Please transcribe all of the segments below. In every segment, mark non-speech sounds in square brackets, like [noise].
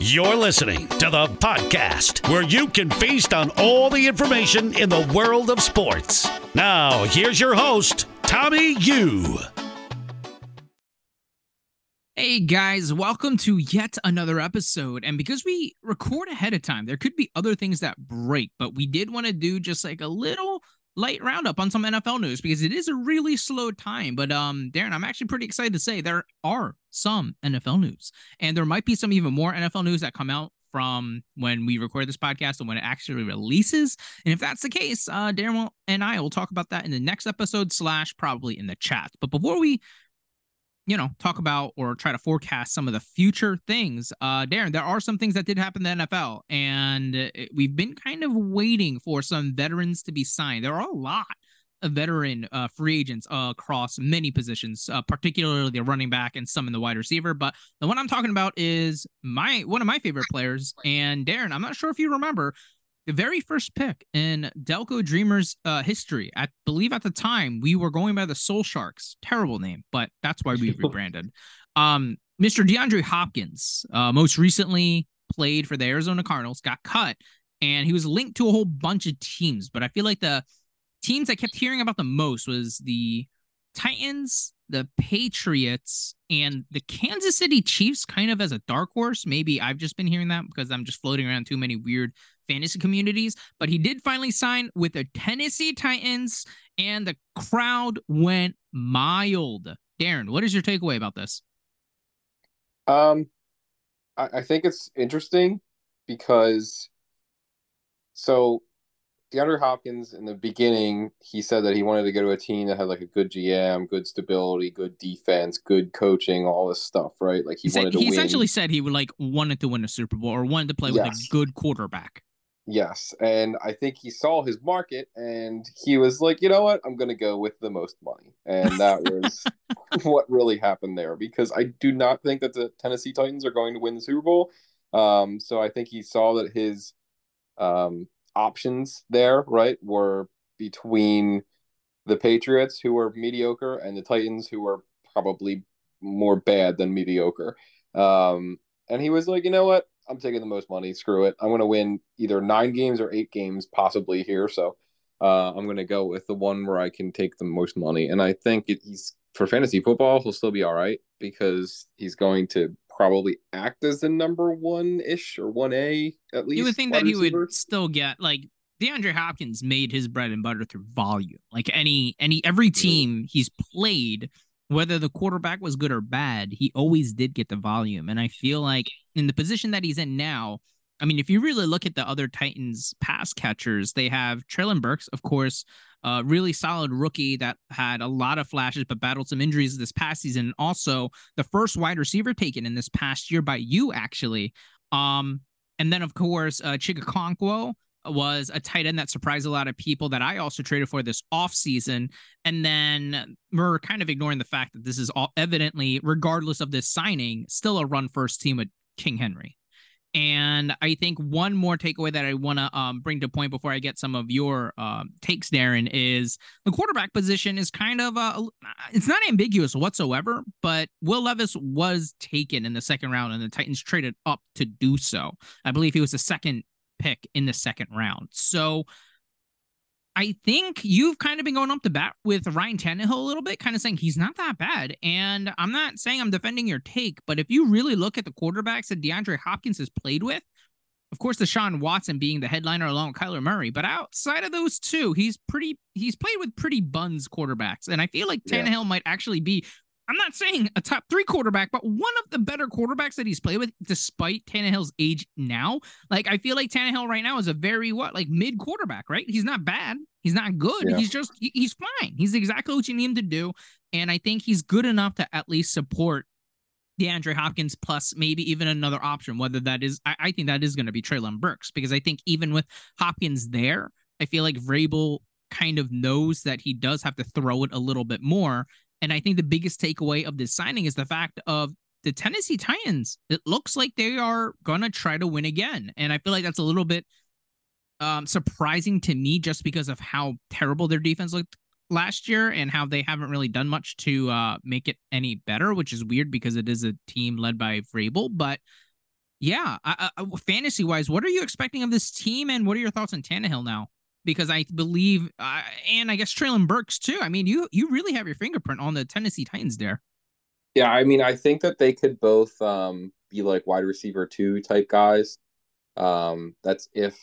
You're listening to the podcast where you can feast on all the information in the world of sports. Now, here's your host, Tommy Yu. Hey guys, welcome to yet another episode. And because we record ahead of time, there could be other things that break, but we did want to do just like a little light roundup on some NFL news because it is a really slow time. But um, Darren, I'm actually pretty excited to say there are some NFL news, and there might be some even more NFL news that come out from when we record this podcast and when it actually releases. And if that's the case, uh, Darren and I will talk about that in the next episode slash probably in the chat. But before we you know, talk about or try to forecast some of the future things. Uh, Darren, there are some things that did happen in the NFL, and we've been kind of waiting for some veterans to be signed. There are a lot of veteran uh, free agents uh, across many positions, uh, particularly the running back and some in the wide receiver. But the one I'm talking about is my one of my favorite players. And Darren, I'm not sure if you remember, the very first pick in Delco Dreamers uh, history. I believe at the time we were going by the Soul Sharks. Terrible name, but that's why we [laughs] rebranded. Um, Mr. DeAndre Hopkins, uh, most recently played for the Arizona Cardinals, got cut, and he was linked to a whole bunch of teams. But I feel like the teams I kept hearing about the most was the Titans, the Patriots, and the Kansas City Chiefs kind of as a dark horse. Maybe I've just been hearing that because I'm just floating around too many weird fantasy communities. But he did finally sign with the Tennessee Titans, and the crowd went mild. Darren, what is your takeaway about this? Um, I, I think it's interesting because so DeAndre Hopkins in the beginning, he said that he wanted to go to a team that had like a good GM, good stability, good defense, good coaching, all this stuff, right? Like he, he wanted said, to he win. essentially said he would like wanted to win a Super Bowl or wanted to play with a good quarterback. Yes, and I think he saw his market and he was like, you know what, I'm going to go with the most money, and that was [laughs] what really happened there. Because I do not think that the Tennessee Titans are going to win the Super Bowl. Um, so I think he saw that his um options there, right, were between the Patriots, who were mediocre, and the Titans, who were probably more bad than mediocre. Um, and he was like, you know what? I'm taking the most money. Screw it. I'm going to win either nine games or eight games, possibly here. So uh, I'm going to go with the one where I can take the most money. And I think it, he's for fantasy football, he'll still be all right because he's going to probably act as the number one ish or one A at least. You would think that he would still get like DeAndre Hopkins made his bread and butter through volume. Like any any every team he's played, whether the quarterback was good or bad, he always did get the volume. And I feel like in the position that he's in now, I mean, if you really look at the other Titans pass catchers, they have Treylon Burks, of course, a really solid rookie that had a lot of flashes but battled some injuries this past season. And also the first wide receiver taken in this past year by you, actually. Um, and then of course, uh Chig Okonkwo was a tight end that surprised a lot of people that I also traded for this offseason. And then we're kind of ignoring the fact that this is all evidently, regardless of this signing, still a run first team with King Henry. And I think one more takeaway that I want to um, bring to point before I get some of your um, takes, Darren, is the quarterback position is kind of uh, it's not ambiguous whatsoever. But Will Levis was taken in the second round, and the Titans traded up to do so. I believe he was the second pick in the second round. So I think you've kind of been going up the bat with Ryan Tannehill a little bit, kind of saying he's not that bad. And I'm not saying I'm defending your take, but if you really look at the quarterbacks that DeAndre Hopkins has played with, of course, the Deshaun Watson being the headliner along with Kyler Murray, but outside of those two, he's pretty he's played with pretty buns quarterbacks. And I feel like Yeah. Tannehill might actually be I'm not saying a top three quarterback, but one of the better quarterbacks that he's played with, despite Tannehill's age now. Like I feel like Tannehill right now is a very what like mid quarterback, right? He's not bad. He's not good. Yeah. He's just he's fine. He's exactly what you need him to do, and I think he's good enough to at least support DeAndre Hopkins plus maybe even another option. Whether that is, I, I think that is going to be Treylon Burks because I think even with Hopkins there, I feel like Vrabel kind of knows that he does have to throw it a little bit more. And I think the biggest takeaway of this signing is the fact of the Tennessee Titans. It looks like they are gonna try to win again, and I feel like that's a little bit um, surprising to me just because of how terrible their defense looked last year and how they haven't really done much to uh, make it any better, which is weird because it is a team led by Vrabel. But Yeah, fantasy wise, what are you expecting of this team, and what are your thoughts on Tannehill now? Because I believe, uh, and I guess Treylon Burks too. I mean, you you really have your fingerprint on the Tennessee Titans there. Yeah, I mean, I think that they could both um, be like wide receiver two type guys. Um, that's if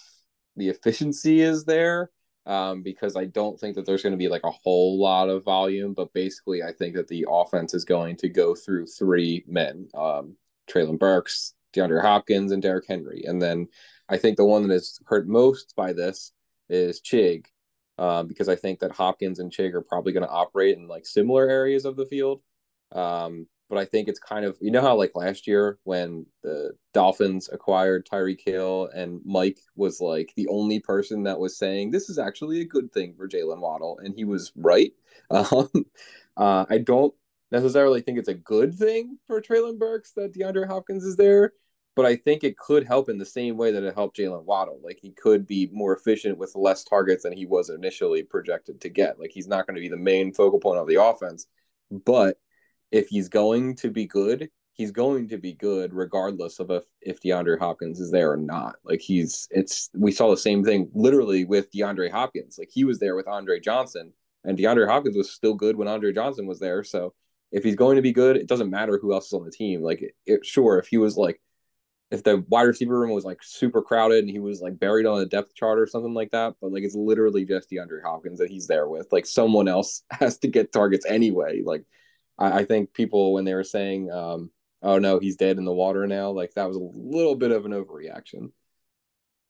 the efficiency is there. Um, because I don't think that there's going to be like a whole lot of volume, but basically, I think that the offense is going to go through three men: um, Treylon Burks, DeAndre Hopkins, and Derrick Henry. And then I think the one that is hurt most by this is Chig, uh, because I think that Hopkins and Chig are probably going to operate in like similar areas of the field. Um, but I think it's kind of you know how like last year when the Dolphins acquired Tyreek Hill and Mike was like the only person that was saying this is actually a good thing for Jaylen Waddle, and he was right. [laughs] Um, uh, I don't necessarily think it's a good thing for Treylon Burks that DeAndre Hopkins is there, but I think it could help in the same way that it helped Jaylen Waddle. Like he could be more efficient with less targets than he was initially projected to get. Like he's not going to be the main focal point of the offense, but if he's going to be good, he's going to be good regardless of if, if DeAndre Hopkins is there or not. Like he's it's we saw the same thing literally with DeAndre Hopkins. Like he was there with Andre Johnson and DeAndre Hopkins was still good when Andre Johnson was there. So if he's going to be good, it doesn't matter who else is on the team. Like it, it sure if he was like if the wide receiver room was like super crowded and he was like buried on a depth chart or something like that, but like it's literally just DeAndre Hopkins that he's there with. Like someone else [laughs] has to get targets anyway. Like I, I think people when they were saying, um, "Oh no, he's dead in the water now," like that was a little bit of an overreaction.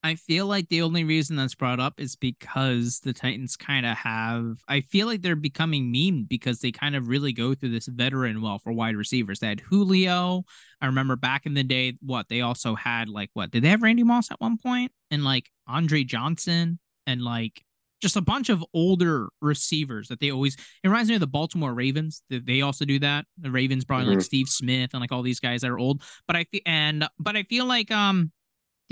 I feel like the only reason that's brought up is because the Titans kind of have. I feel like they're becoming meme because they kind of really go through this veteran well for wide receivers. They had Julio. I remember back in the day, what they also had like what did they have Randy Moss at one point and like Andre Johnson and like just a bunch of older receivers that they always it reminds me of the Baltimore Ravens. That they also do that. The Ravens brought mm-hmm. like Steve Smith and like all these guys that are old. But I feel and but I feel like um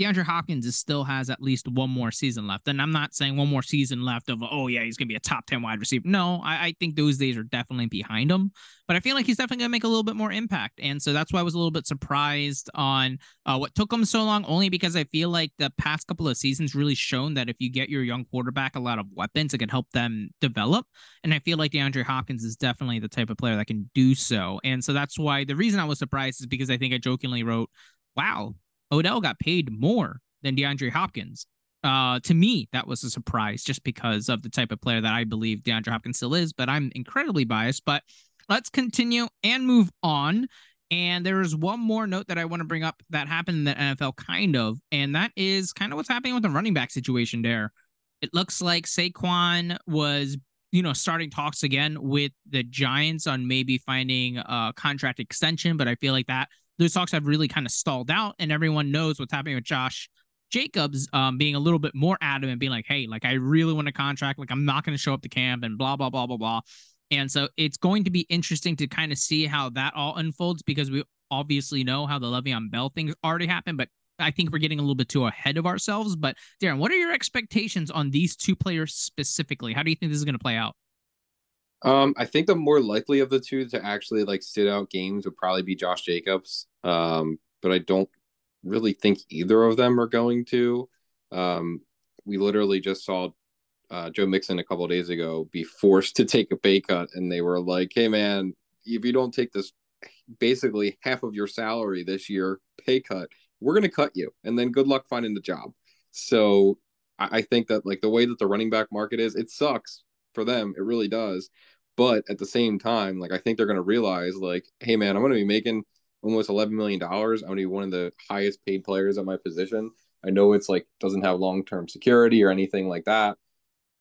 DeAndre Hopkins is still has at least one more season left. And I'm not saying one more season left of, oh, yeah, he's going to be a top 10 wide receiver. No, I, I, think those days are definitely behind him. But I feel like he's definitely going to make a little bit more impact. And so that's why I was a little bit surprised on uh, what took him so long, only because I feel like the past couple of seasons really shown that if you get your young quarterback a lot of weapons, it can help them develop. And I feel like DeAndre Hopkins is definitely the type of player that can do so. And so that's why the reason I was surprised is because I think I jokingly wrote, wow, Odell got paid more than DeAndre Hopkins. Uh, to me, that was a surprise just because of the type of player that I believe DeAndre Hopkins still is, but I'm incredibly biased. But let's continue and move on. And there is one more note that I want to bring up that happened in the NFL, kind of, and that is kind of what's happening with the running back situation there. It looks like Saquon was, you know, starting talks again with the Giants on maybe finding a contract extension, but I feel like that those talks have really kind of stalled out, and everyone knows what's happening with Josh Jacobs um, being a little bit more adamant, being like, hey, like I really want a contract, like I'm not going to show up to camp and blah, blah, blah, blah, blah. And so it's going to be interesting to kind of see how that all unfolds because we obviously know how the Le'Veon Bell things already happened, but I think we're getting a little bit too ahead of ourselves. But Darren, what are your expectations on these two players specifically? How do you think this is going to play out? Um, I think the more likely of the two to actually like sit out games would probably be Josh Jacobs. Um, but I don't really think either of them are going to. Um, we literally just saw uh, Joe Mixon a couple days ago be forced [laughs] to take a pay cut, and they were like, "Hey, man, if you don't take this, basically half of your salary this year pay cut, we're gonna cut you, and then good luck finding the job." So I, I think that like the way that the running back market is, it sucks for them. It really does. But at the same time, like I think they're going to realize, like, hey man, I'm going to be making almost 11 million dollars. I'm going to be one of the highest paid players at my position. I know it's like doesn't have long term security or anything like that,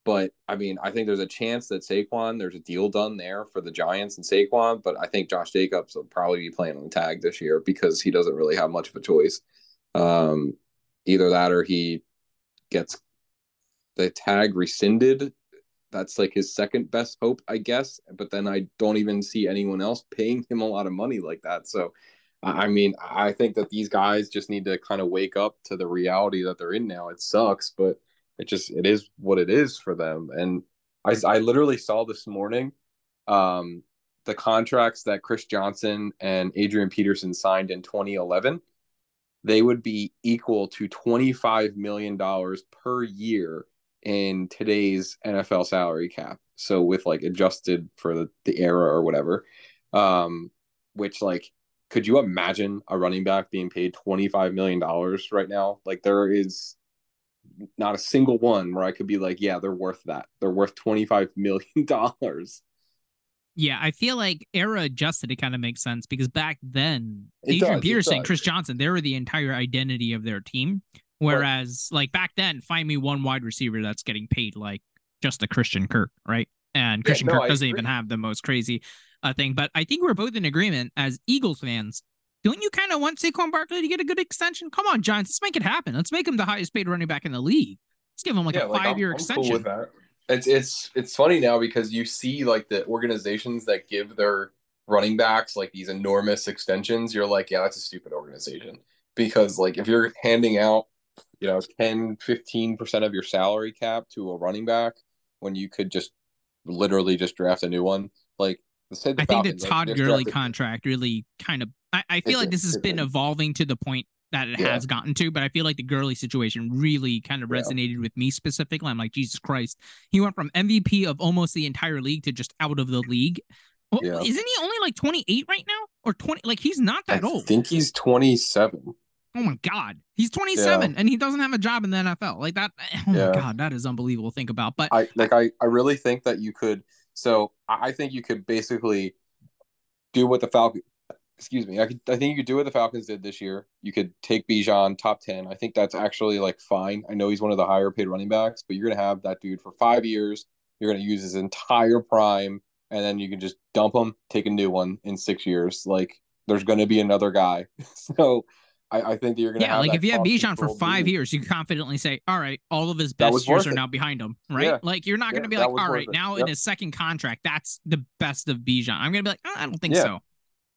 but I mean, I think there's a chance that Saquon, there's a deal done there for the Giants and Saquon, but I think Josh Jacobs will probably be playing on the tag this year because he doesn't really have much of a choice. Um, either that or he gets the tag rescinded that's like his second best hope, I guess. But then I don't even see anyone else paying him a lot of money like that. So, I mean, I think that these guys just need to kind of wake up to the reality that they're in now. It sucks, but it just it is what it is for them. And I I literally saw this morning um the contracts that Chris Johnson and Adrian Peterson signed in 2011 they would be equal to $25 million per year in today's NFL salary cap. So with like adjusted for the, the era or whatever. Um, which like could you imagine a running back being paid $25 million right now? Like there is not a single one where I could be like, yeah, they're worth that. They're worth $25 [laughs] million. Yeah, I feel like era adjusted it kind of makes sense because back then Adrian Peterson, Chris Johnson, they were the entire identity of their team. Whereas right. like back then, find me one wide receiver that's getting paid like just a Christian Kirk, right? And Christian yeah, no, Kirk doesn't even have the most crazy uh, thing. But I think we're both in agreement as Eagles fans. Don't you kind of want Saquon Barkley to get a good extension? Come on, Giants, let's make it happen. Let's make him the highest paid running back in the league. Let's give him like yeah, a five like year extension. Cool it's it's it's funny now because you see like the organizations that give their running backs like these enormous extensions you're like yeah that's a stupid organization because like if you're handing out you know 10 15% of your salary cap to a running back when you could just literally just draft a new one like I think the Todd Gurley contract really kind of I, I feel like this has been evolving to the point that it yeah. has gotten to, but I feel like the Gurley situation really kind of resonated yeah. with me specifically. I'm like, Jesus Christ. He went from MVP of almost the entire league to just out of the league. Yeah. Isn't he only like 28 right now? Or 20? Like, he's not that I old. I think he's 27. Oh my God. He's 27 yeah. and he doesn't have a job in the NFL. Like that. Eh, oh my God. That is unbelievable to think about. But I like, I, I really think that you could. So I think you could basically do what the Falcons excuse me. I could, I think you could do what the Falcons did this year. You could take Bijan top ten. I think that's actually like fine. I know he's one of the higher paid running backs, but you're gonna have that dude for five years. You're gonna use his entire prime, and then you can just dump him, take a new one in six years. Like there's gonna be another guy. [laughs] so I, I think you're gonna yeah. like if you have Bijan for five years, you confidently say, all right, all of his best years are it. now behind him, right? Yeah. Like you're not gonna be like, all right, now yep. in his second contract, that's the best of Bijan. I'm gonna be like, oh, I don't think yeah. so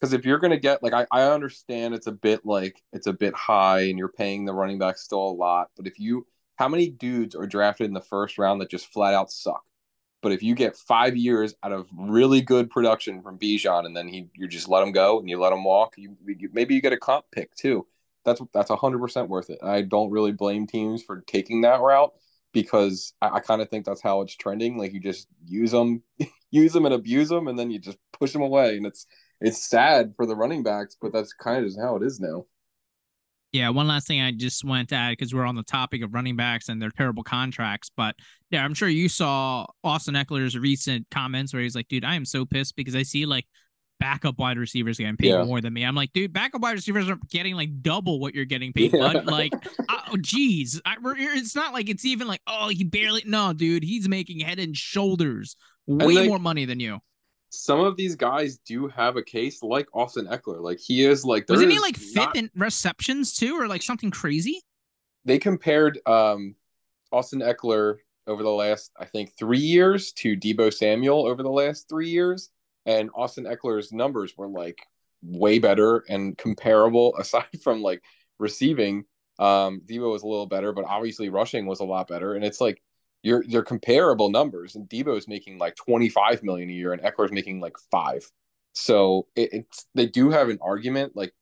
because if you're gonna get like I, I understand it's a bit like it's a bit high and you're paying the running back still a lot, but if you how many dudes are drafted in the first round that just flat out suck? But if you get five years out of really good production from Bijan and then he you just let him go and you let him walk, you, you maybe you get a comp pick too. That's that's hundred percent worth it. I don't really blame teams for taking that route because I, I kind of think that's how it's trending. Like you just use them, [laughs] use them and abuse them, and then you just push them away, and it's it's sad for the running backs, but that's kind of how it is now. Yeah, one last thing I just want to add because we're on the topic of running backs and their terrible contracts. But yeah, I'm sure you saw Austin Ekeler's recent comments where he's like, dude, I am so pissed because I see like backup wide receivers getting paid yeah. more than me. I'm like, dude, backup wide receivers are getting like double what you're getting paid. Yeah. Bud. Like, [laughs] oh, geez, I, it's not like it's even like, oh, he barely. No, dude, he's making head and shoulders way like, more money than you some of these guys do have a case like Austin Ekeler. Like he is like wasn't he like fifth not... in receptions too, or like something crazy? They compared um Austin Ekeler over the last I think three years to Deebo Samuel over the last three years, and Austin Ekeler's numbers were like way better and comparable [laughs] aside from like receiving. Um, Deebo was a little better, but obviously rushing was a lot better, and it's like you're they're comparable numbers, and Deebo's making like 25 million a year, and Ekeler's making like five. So it, it's they do have an argument, like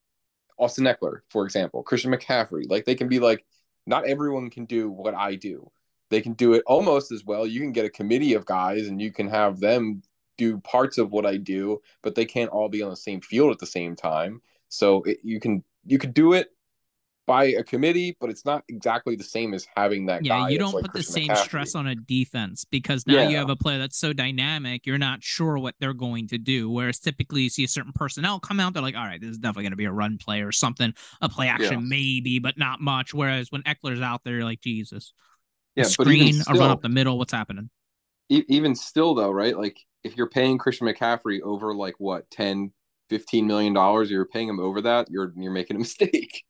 Austin Ekeler, for example, Christian McCaffrey. Like they can be like, not everyone can do what I do. They can do it almost as well. You can get a committee of guys, and you can have them do parts of what I do, but they can't all be on the same field at the same time. So it, you can you could do it by a committee, but it's not exactly the same as having that yeah, you don't like put Christian the same McCaffrey. stress on a defense because now yeah. you have a player that's so dynamic, you're not sure what they're going to do. Whereas typically you see a certain personnel come out, they're like, all right, this is definitely going to be a run play or something, a play action yeah. maybe, but not much. Whereas when Ekeler's out there, you're like, Jesus. Yeah, screen, still, a run up the middle, what's happening? Even still, though, right? Like if you're paying Christian McCaffrey over like what, 10, 15 million dollars, you're paying him over that, you're you're making a [laughs] mistake.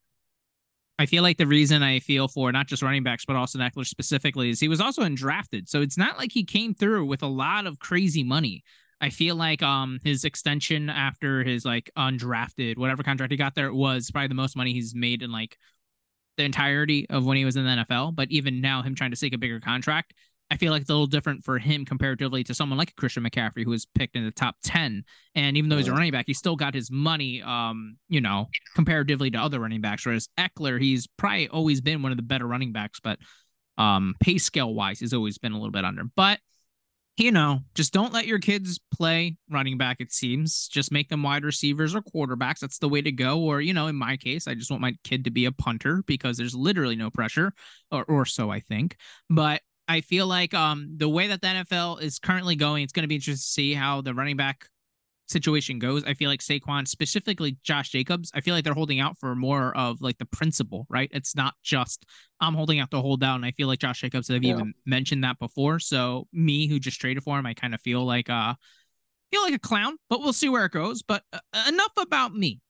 I feel like the reason I feel for not just running backs, but also Ekeler specifically is he was also undrafted. So it's not like he came through with a lot of crazy money. I feel like um his extension after his like undrafted, whatever contract he got there was probably the most money he's made in like the entirety of when he was in the NFL. But even now, him trying to seek a bigger contract, I feel like it's a little different for him comparatively to someone like Christian McCaffrey, who was picked in the top 10. And even though he's a running back, he still got his money, um, you know, comparatively to other running backs. Whereas Ekeler, he's probably always been one of the better running backs, but um, pay scale wise, he's always been a little bit under. But you know, just don't let your kids play running back, it seems. Just make them wide receivers or quarterbacks. That's the way to go. Or, you know, in my case, I just want my kid to be a punter because there's literally no pressure, or, or so I think. But I feel like um the way that the NFL is currently going, it's going to be interesting to see how the running back situation goes. I feel like Saquon, specifically Josh Jacobs, I feel like they're holding out for more of like the principle, right? It's not just I'm holding out to hold down. And I feel like Josh Jacobs have yeah. even mentioned that before. So me, who just traded for him, I kind of feel like uh feel like a clown, but we'll see where it goes. But uh, enough about me.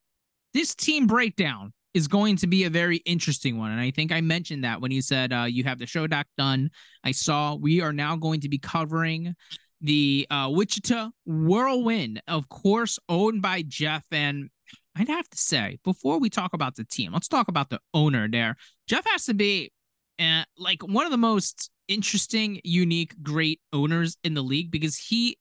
This team breakdown is going to be a very interesting one. And I think I mentioned that when you said uh, you have the show doc done. I saw we are now going to be covering the uh, Wichita Whirlwind, of course, owned by Jeff. And I'd have to say, before we talk about the team, let's talk about the owner there. Jeff has to be uh, like one of the most interesting, unique, great owners in the league because he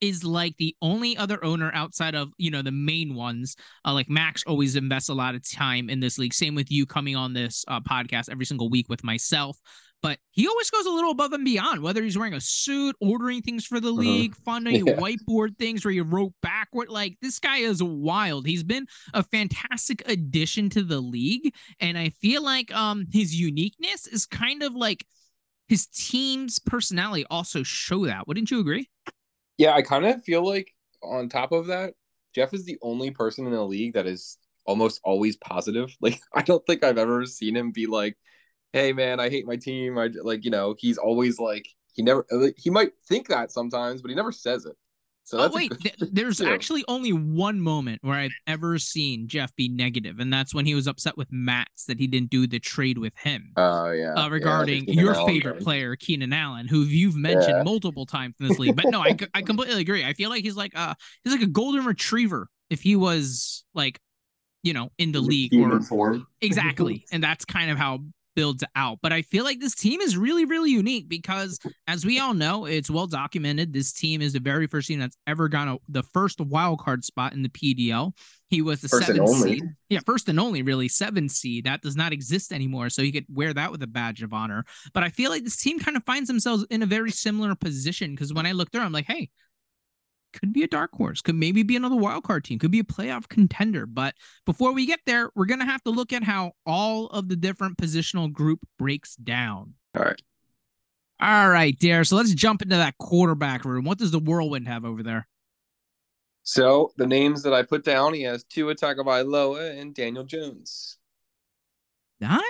is like the only other owner outside of you know the main ones uh, like max always invests a lot of time in this league same with you coming on this uh, podcast every single week with myself but he always goes a little above and beyond, whether he's wearing a suit, ordering things for the uh-huh. league, uh, funding [laughs] yeah. whiteboard things where you wrote backward. Like this guy is wild. He's been a fantastic addition to the league. And I feel like um his uniqueness is kind of like his team's personality also show that. Wouldn't you agree? Yeah, I kind of feel like on top of that, Jeff is the only person in the league that is almost always positive. [laughs] Like I don't think I've ever seen him be like hey man, I hate my team. I like you know he's always like he never he might think that sometimes, but he never says it. So oh wait, [laughs] there's too. actually only one moment where I've ever seen Jeff be negative, and that's when he was upset with Matt's that he didn't do the trade with him. Oh yeah, uh, regarding yeah, your Allen favorite player, Keenan Allen, who you've mentioned yeah. multiple times in this league. But no, I I [laughs] completely agree. I feel like he's like uh he's like a golden retriever if he was like you know in the league or form. exactly, [laughs] and that's kind of how builds out. But I feel like this team is really, really unique because, as we all know, it's well documented. This team is the very first team that's ever gone a, the first wild card spot in the PDL. He was the first seventh seed. Yeah, first and only, really, seven seed. That does not exist anymore. So he could wear that with a badge of honor. But I feel like this team kind of finds themselves in a very similar position because when I look through, I'm like, hey, could be a dark horse, could maybe be another wild card team, could be a playoff contender. But before we get there, we're gonna have to look at how all of the different positional group breaks down. All right. All right, Dare. So let's jump into that quarterback room. What does the whirlwind have over there? So the names that I put down, he has Tua Tagovailoa and Daniel Jones. Not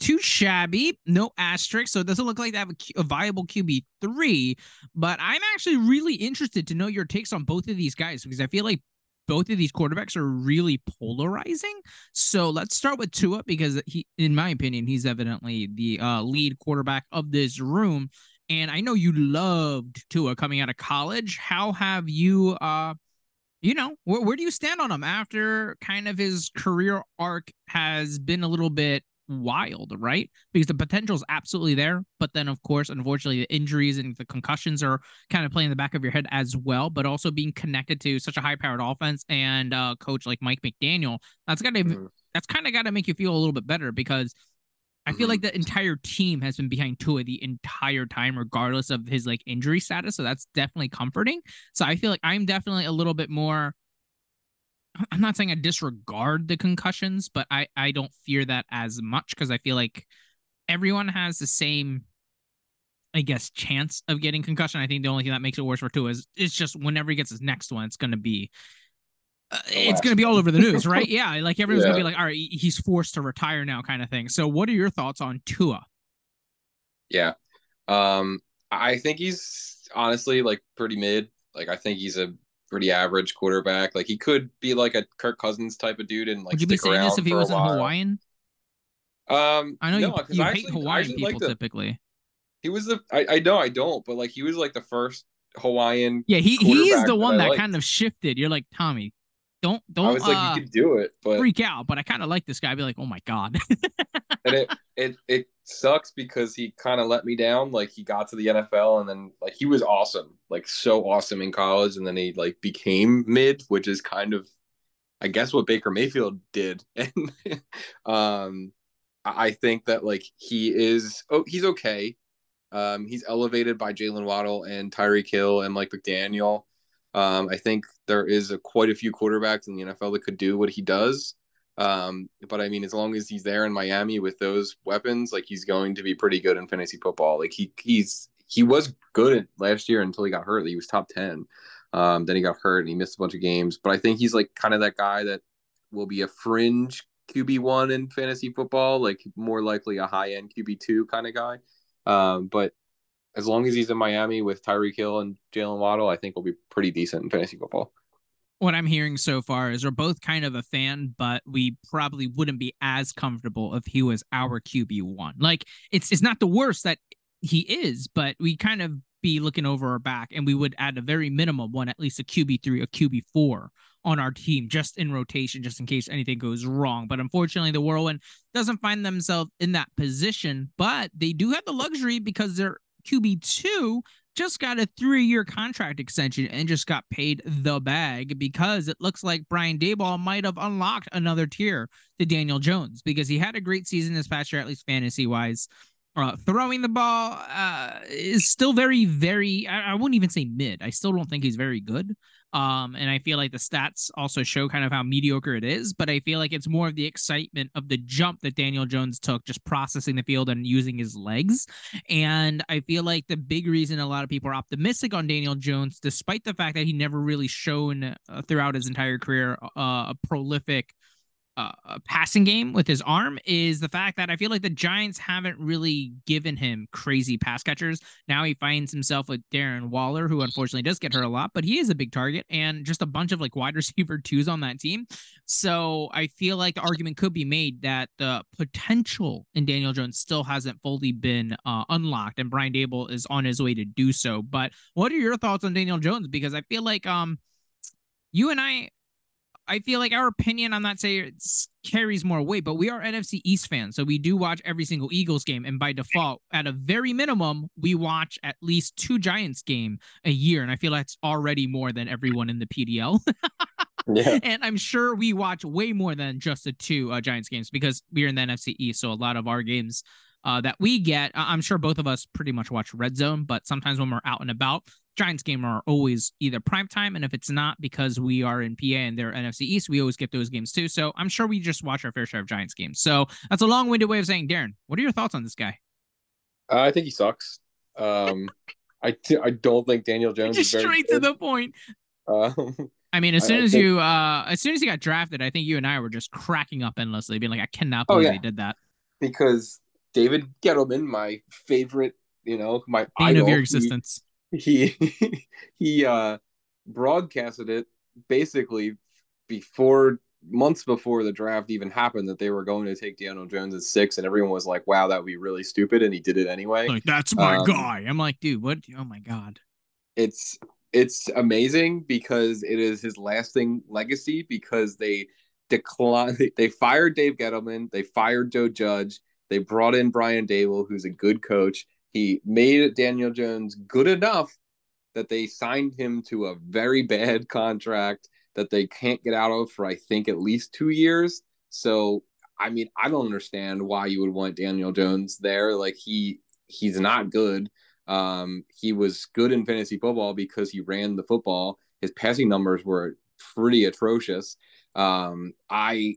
too shabby, no asterisk. So it doesn't look like they have a, a, viable QB three. But I'm actually really interested to know your takes on both of these guys because I feel like both of these quarterbacks are really polarizing. So let's start with Tua because he, in my opinion, he's evidently the uh, lead quarterback of this room. And I know you loved Tua coming out of college. How have you? uh you know, where, where do you stand on him after kind of his career arc has been a little bit wild, right? Because the potential is absolutely there. But then, of course, unfortunately, the injuries and the concussions are kind of playing in the back of your head as well. But also being connected to such a high powered offense and uh, coach like Mike McDaniel, that's got to mm-hmm. that's kind of got to make you feel a little bit better because I feel mm-hmm. like the entire team has been behind Tua the entire time, regardless of his like injury status. So that's definitely comforting. So I feel like I'm definitely a little bit more I'm not saying I disregard the concussions, but I I don't fear that as much because I feel like everyone has the same I guess chance of getting concussion. I think the only thing that makes it worse for Tua is it's just whenever he gets his next one, it's going to be uh, it's going to be all over the news, right? yeah, like [laughs] everyone's yeah. going to be like, "All right, he's forced to retire now," kind of thing. So, what are your thoughts on Tua? Yeah, um, I think he's honestly like pretty mid. Like, I think he's a pretty average quarterback. Like he could be like a Kirk Cousins type of dude and like. Would you be saying this if he was in Hawaiian? Um, I know no, you, you hate Hawaiian people the, typically. He was the I, I know I don't, but like he was like the first Hawaiian. Yeah, he he is the one that, that kind of shifted. You're like Tommy, don't don't. I was like, uh, you could do it, but freak out. But I kind of like this guy. I'd be like, oh my god. and it [laughs] it it sucks because he kind of let me down. Like he got to the NFL and then like he was awesome, like so awesome in college, and then he like became mid, which is kind of, I guess, what Baker Mayfield did. [laughs] And um, I think that like he is, oh, he's okay. Um, he's elevated by Jaylen Waddle and Tyreek Hill and Mike McDaniel. Um, I think there is a, quite a few quarterbacks in the NFL that could do what he does. Um, but I mean, as long as he's there in Miami with those weapons, like he's going to be pretty good in fantasy football. Like he he's he was good last year until he got hurt. He was top ten. Um, then he got hurt and he missed a bunch of games. But I think he's like kind of that guy that will be a fringe QB one in fantasy football, like more likely a high end QB two kind of guy. Um, but as long as he's in Miami with Tyreek Hill and Jaylen Waddle, I think we'll be pretty decent in fantasy football what I'm hearing so far is we're both kind of a fan, but we probably wouldn't be as comfortable if he was our QB one. Like it's it's not the worst that he is, but we kind of be looking over our back and we would add a very minimum one, at least a QB three, a QB four on our team just in rotation, just in case anything goes wrong. But unfortunately, the whirlwind doesn't find themselves in that position, but they do have the luxury because they're QB two just got a three year contract extension and just got paid the bag because it looks like Brian Daboll might have unlocked another tier to Daniel Jones because he had a great season this past year, at least fantasy wise. Uh, throwing the ball uh, is still very, very, I, I wouldn't even say mid. I still don't think he's very good. Um, and I feel like the stats also show kind of how mediocre it is, but I feel like it's more of the excitement of the jump that Daniel Jones took, just processing the field and using his legs. And I feel like the big reason a lot of people are optimistic on Daniel Jones, despite the fact that he never really shown uh, throughout his entire career uh, a prolific uh, passing game with his arm is the fact that I feel like the Giants haven't really given him crazy pass catchers. Now he finds himself with Darren Waller, who unfortunately does get hurt a lot, but he is a big target and just a bunch of like wide [laughs] receiver twos on that team. So I feel like the argument could be made that the potential in Daniel Jones still hasn't fully been uh, unlocked, and Brian Daboll is on his way to do so. But what are your thoughts on Daniel Jones? Because I feel like um you and I I feel like our opinion, I'm not saying it carries more weight, but we are NFC East fans, so we do watch every single Eagles game, and by default, at a very minimum, we watch at least two Giants game a year, and I feel that's already more than everyone in the PDL. [laughs] yeah. And I'm sure we watch way more than just the two uh, Giants games because we're in the NFC East, so a lot of our games uh, that we get. I'm sure both of us pretty much watch Red Zone, but sometimes when we're out and about, Giants game are always either prime time, and if it's not because we are in PA and they're NFC East, we always get those games too. So I'm sure we just watch our fair share of Giants games. So that's a long-winded way of saying, Darren, what are your thoughts on this guy? Uh, I think he sucks. Um, I t- I don't think Daniel Jones just is straight to the point. Um, I mean, as soon as think... you, uh, as soon as he got drafted, I think you and I were just cracking up endlessly, being like, I cannot oh, believe oh, yeah. he did that. Because David Gettleman, my favorite, you know, my Bane idol, of your existence he [laughs] he uh broadcasted it basically before months before the draft even happened that they were going to take Daniel Jones at six, and everyone was like, "Wow, that would be really stupid," and he did it anyway. Like that's my um, guy. I'm like, dude, what? Oh my god. It's it's amazing because it is his lasting legacy because they declined. They, [laughs] they fired Dave Gettleman. They fired Joe Judge. They brought in Brian Daboll, who's a good coach, he made Daniel Jones good enough that they signed him to a very bad [laughs] contract that they can't get out of for I think at least two years. So I mean, I don't understand why you would want Daniel Jones there. Like he he's not good. Um, he was good in fantasy football because he ran the football. His passing numbers were pretty atrocious. Um, I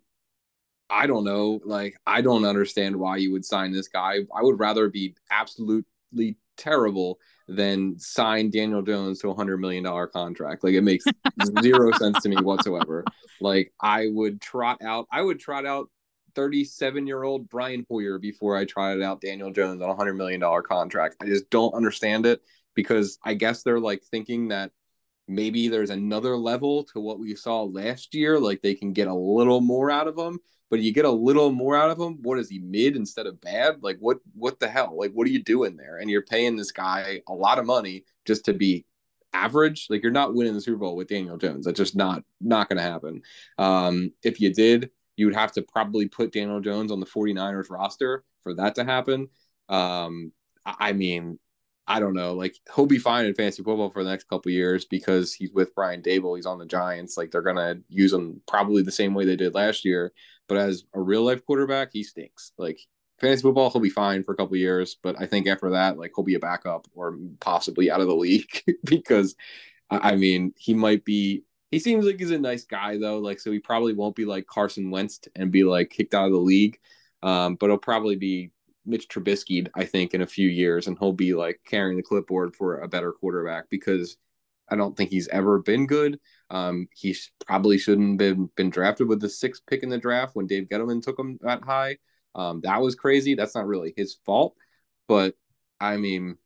I don't know. Like, I don't understand why you would sign this guy. I would rather be absolutely terrible than sign Daniel Jones to a hundred million dollar contract. Like, it makes [laughs] zero sense to me whatsoever. Like, I would trot out. I would trot out 37 year old Brian Hoyer before I trotted out Daniel Jones on a hundred million dollar contract. I just don't understand it because I guess they're like thinking that maybe there's another level to what we saw last year. Like they can get a little more out of him but you get a little more out of him. What is he mid instead of bad? Like what what the hell? Like what are you doing there? And you're paying this guy a lot of money just to be average. Like you're not winning the Super Bowl with Daniel Jones. That's just not not going to happen. Um, if you did, You would have to probably put Daniel Jones on the 49ers roster for that to happen. Um, I mean, I don't know. Like he'll be fine in fantasy football for the next couple years because he's with Brian Daboll. He's on the Giants. Like they're gonna use him probably the same way they did last year. But as a real life quarterback, he stinks. Like fantasy football, he'll be fine for a couple years. But I think after that, like he'll be a backup or possibly out of the [laughs] league [laughs] because, I mean, he might be. He seems like he's a nice guy though. Like so, he probably won't be like Carson Wentz and be like kicked out of the league. Um, but he'll probably be Mitch Trubisky, I think, in a few years, and he'll be like carrying the clipboard for a better quarterback because I don't think he's ever been good. Um, he probably shouldn't been been drafted with the sixth pick in the draft when Dave Gettleman took him that high. Um, that was crazy. That's not really his fault, but I mean,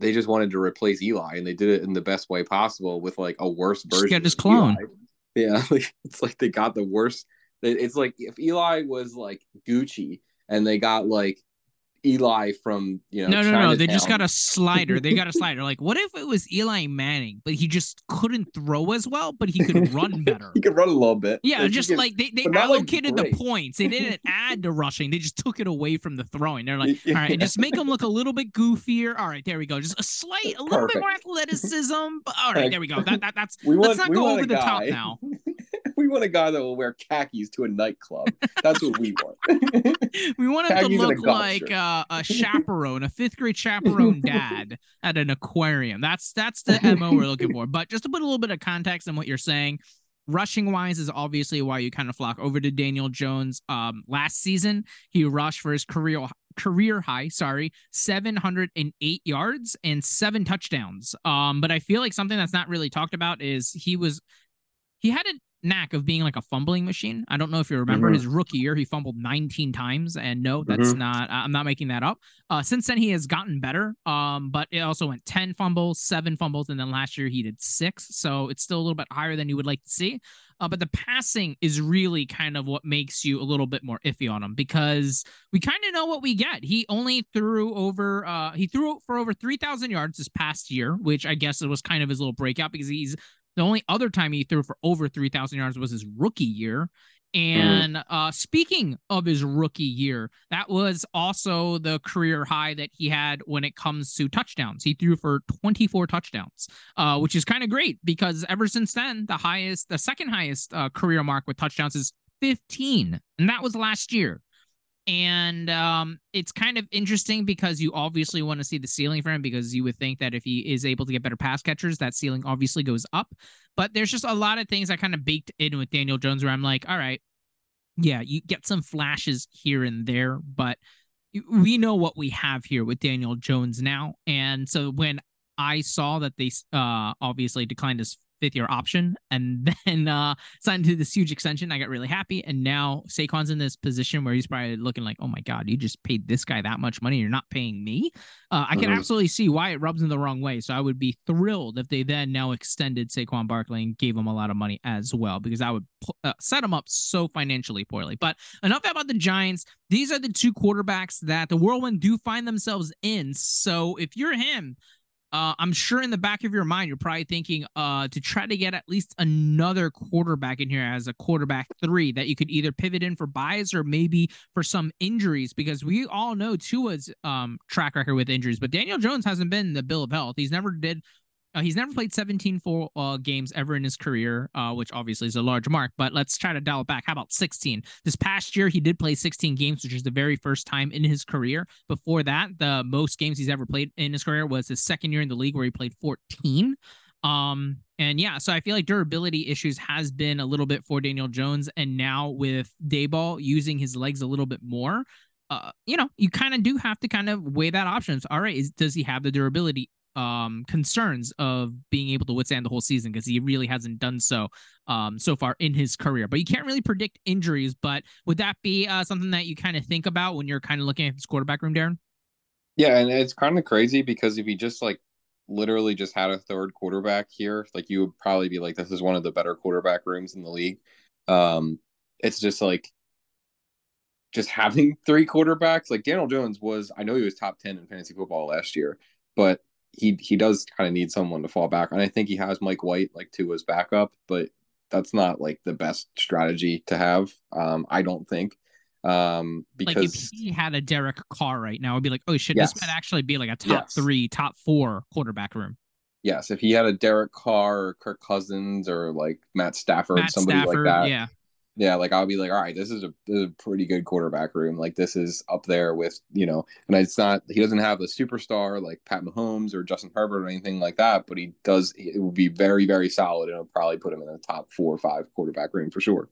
they just wanted to replace Eli, and they did it in the best way possible with like a worse version. Get his clone. Eli. Yeah, [laughs] like, it's like they got the worst. It's like if Eli was like Gucci and they got like Eli from you know. No, no, Chinatown. no. They just got a slider. They got a [laughs] slider. Like, what if it was Eli Manning, but he just couldn't throw as well, but he could [laughs] run better? he could run a little bit. Yeah, Like, just could- like they, they not, like, allocated the points. They didn't [laughs] add to rushing. They just took it away from the throwing. They're like, Yeah. all right, just make him look a little bit goofier. All right, there we go. Just a slight, a little bit more athleticism. But all right, there we go. That, that that's we want, let's not go over the top now. We want a guy that will wear khakis to a nightclub. That's what we want. [laughs] We want him to Khakis a look golf like uh, a chaperone, a fifth grade chaperone [laughs] dad at an aquarium. That's that's the mo we're looking for. But just to put a little bit of context on what you're saying, rushing wise is obviously why you kind of flock over to Daniel Jones. Um, last season he rushed for his career career high, sorry, 708 yards and seven touchdowns. Um, but I feel like something that's not really talked about is he was he had a knack of being like a fumbling machine. I don't know if you remember Mhm. his rookie year, he fumbled 19 times. And no, that's Mhm. not, I'm not making that up. Uh, since then, he has gotten better. Um, but it also went 10 fumbles, seven fumbles, and then last year he did six. So it's still a little bit higher than you would like to see. Uh, but the passing is really kind of what makes you a little bit more iffy on him because we kind of know what we get. He only threw over, uh, he threw for over 3,000 yards this past year, which I guess it was kind of his little breakout because he's the only other time he threw for over 3,000 yards was his rookie year. And uh, speaking of his rookie year, that was also the career high that he had when it comes to touchdowns. He threw for 24 touchdowns, uh, which is kind of great because ever since then, the highest, the second highest uh, career mark with touchdowns is 15, and that was last year. And um, it's kind of interesting because you obviously want to see the ceiling for him because you would think that if he is able to get better pass catchers, that ceiling obviously goes up. But there's just a lot of things that kind of baked in with Daniel Jones where I'm like, all right, yeah, you get some flashes here and there, but we know what we have here with Daniel Jones now. And so when I saw that they uh, obviously declined his fifth year option and [laughs] then uh, signed to this huge extension, I got really happy. And now Saquon's in this position where he's probably looking like, oh my God, you just paid this guy that much money. You're not paying me. Uh, I can Mhm. absolutely see why it rubs him the wrong way. So I would be thrilled if they then now extended Saquon Barkley and gave him a lot of money as well, because that would uh, set him up so financially poorly. But enough about the Giants. These are the two quarterbacks that the whirlwind do find themselves in. So if you're him, uh, I'm sure in the back of your mind, you're probably thinking uh, to try to get at least another quarterback in here as a quarterback three that you could either pivot in for buys or maybe for some injuries because we all know Tua's um, track record with injuries, but Daniel Jones hasn't been the bill of health. He's never did. Uh, he's never played 17 full uh, games ever in his career, uh, which obviously is a large mark. But let's try to dial it back. How about 16? This past year, he did play 16 games, which is the very first time in his career. Before that, the most games he's ever played in his career was his second year in the league, where he played 14. Um, and yeah, so I feel like durability issues has been a little bit for Daniel Jones, and now with Daboll using his legs a little bit more, uh, you know, you kind of do have to kind of weigh that options. All right, is does he have the durability um concerns of being able to withstand the whole season because he really hasn't done so um so far in his career but you can't really predict injuries but would that be uh something that you kind of think about when you're kind of looking at this quarterback room darren Yeah, and it's kind of crazy because if he just like literally just had a third quarterback here, like you would probably be like, this is one of the better quarterback rooms in the league. Um, it's just like just having [laughs] three quarterbacks. Like Daniel Jones was, I know he was top ten in fantasy football last year, but he he does kind of need someone to fall back on. I think he has Mike White like to his backup, but that's not like the best strategy to have. Um, I don't think. Um, because like if he had a Derek Carr right now, it'd be like, oh shit, Yes. this might actually be like a top Yes. three, top four quarterback room. yes, if he had a Derek Carr or Kirk Cousins or like Matt Stafford, Matt somebody Stafford, like that, yeah. Yeah, like I'll be like, all right, this is a this is a pretty good quarterback room. Like this is up there with you know, and it's not he doesn't have a superstar like Pat Mahomes or Justin Herbert or anything like that, but he does. It will be very very solid, and it'll probably put him in the top four or five quarterback room for sure.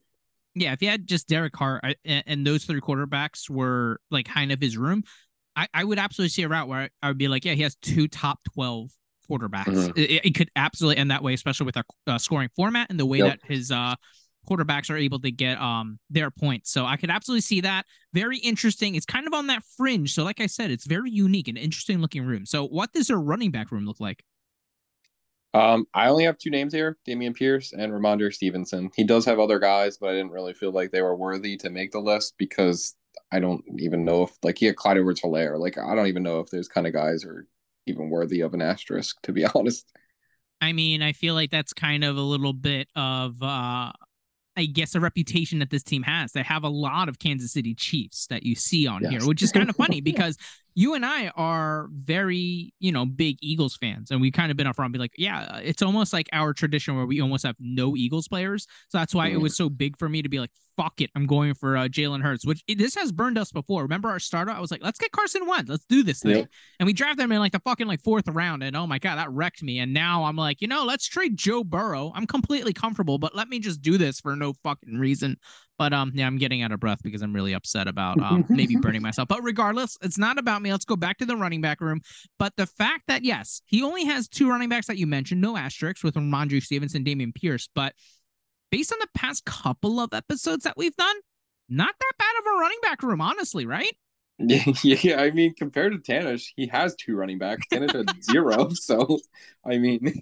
Yeah, if you had just Derek Carr I- and, those three quarterbacks were like kind of his room, I, I would absolutely see a route where I would be like, yeah, he has two top 12 quarterbacks. Mhm. It, it could absolutely end that way, especially with our uh, scoring format and the way Yep. that his uh, quarterbacks are able to get um their points. So I could absolutely see that. Very interesting. It's kind of on that fringe. So, like I said, it's very unique and interesting looking room. So, what does their running back room look like? Um, I only have two names here: Dameon Pierce and Rhamondre Stevenson. He does have other guys, but I didn't really feel like they were worthy to make the list because I don't even know if like he had Clyde Edwards Helaire. Like I don't even know if those kind of guys are even worthy of an asterisk, to be [laughs] honest. I mean, I feel like that's kind of a little bit of uh I guess a reputation that this team has. They have a lot of Kansas City Chiefs that you see on Yes. here, which is kind of [laughs] funny because you and I are very, you know, big Eagles fans, and we've kind of been upfront, and be like, yeah, it's almost like our tradition where we almost have no Eagles players. So that's why it was so big for me to be like, fuck it, I'm going for uh, Jalen Hurts. Which this has burned us before. Remember our startup? I was like, let's get Carson Wentz, let's do this thing, Yep. and we drafted him in like the fucking like fourth round, and oh my god, that wrecked me. And now I'm like, you know, let's trade Joe Burrow. I'm completely comfortable, but let me just do this for no fucking reason. But um, yeah, I'm getting out of breath because I'm really upset about [laughs] um maybe burning myself. But regardless, it's not about me. Let's go back to the running back room. But the fact that yes, he only has two running backs that you mentioned, no asterisks with Rhamondre Stevenson, Dameon Pierce, but based on the past couple of episodes that we've done, not that bad of a running back room, honestly, right? Yeah, [laughs] yeah. I mean, compared to Tanish, he has two running backs. Tanish had [laughs] zero. So, I mean,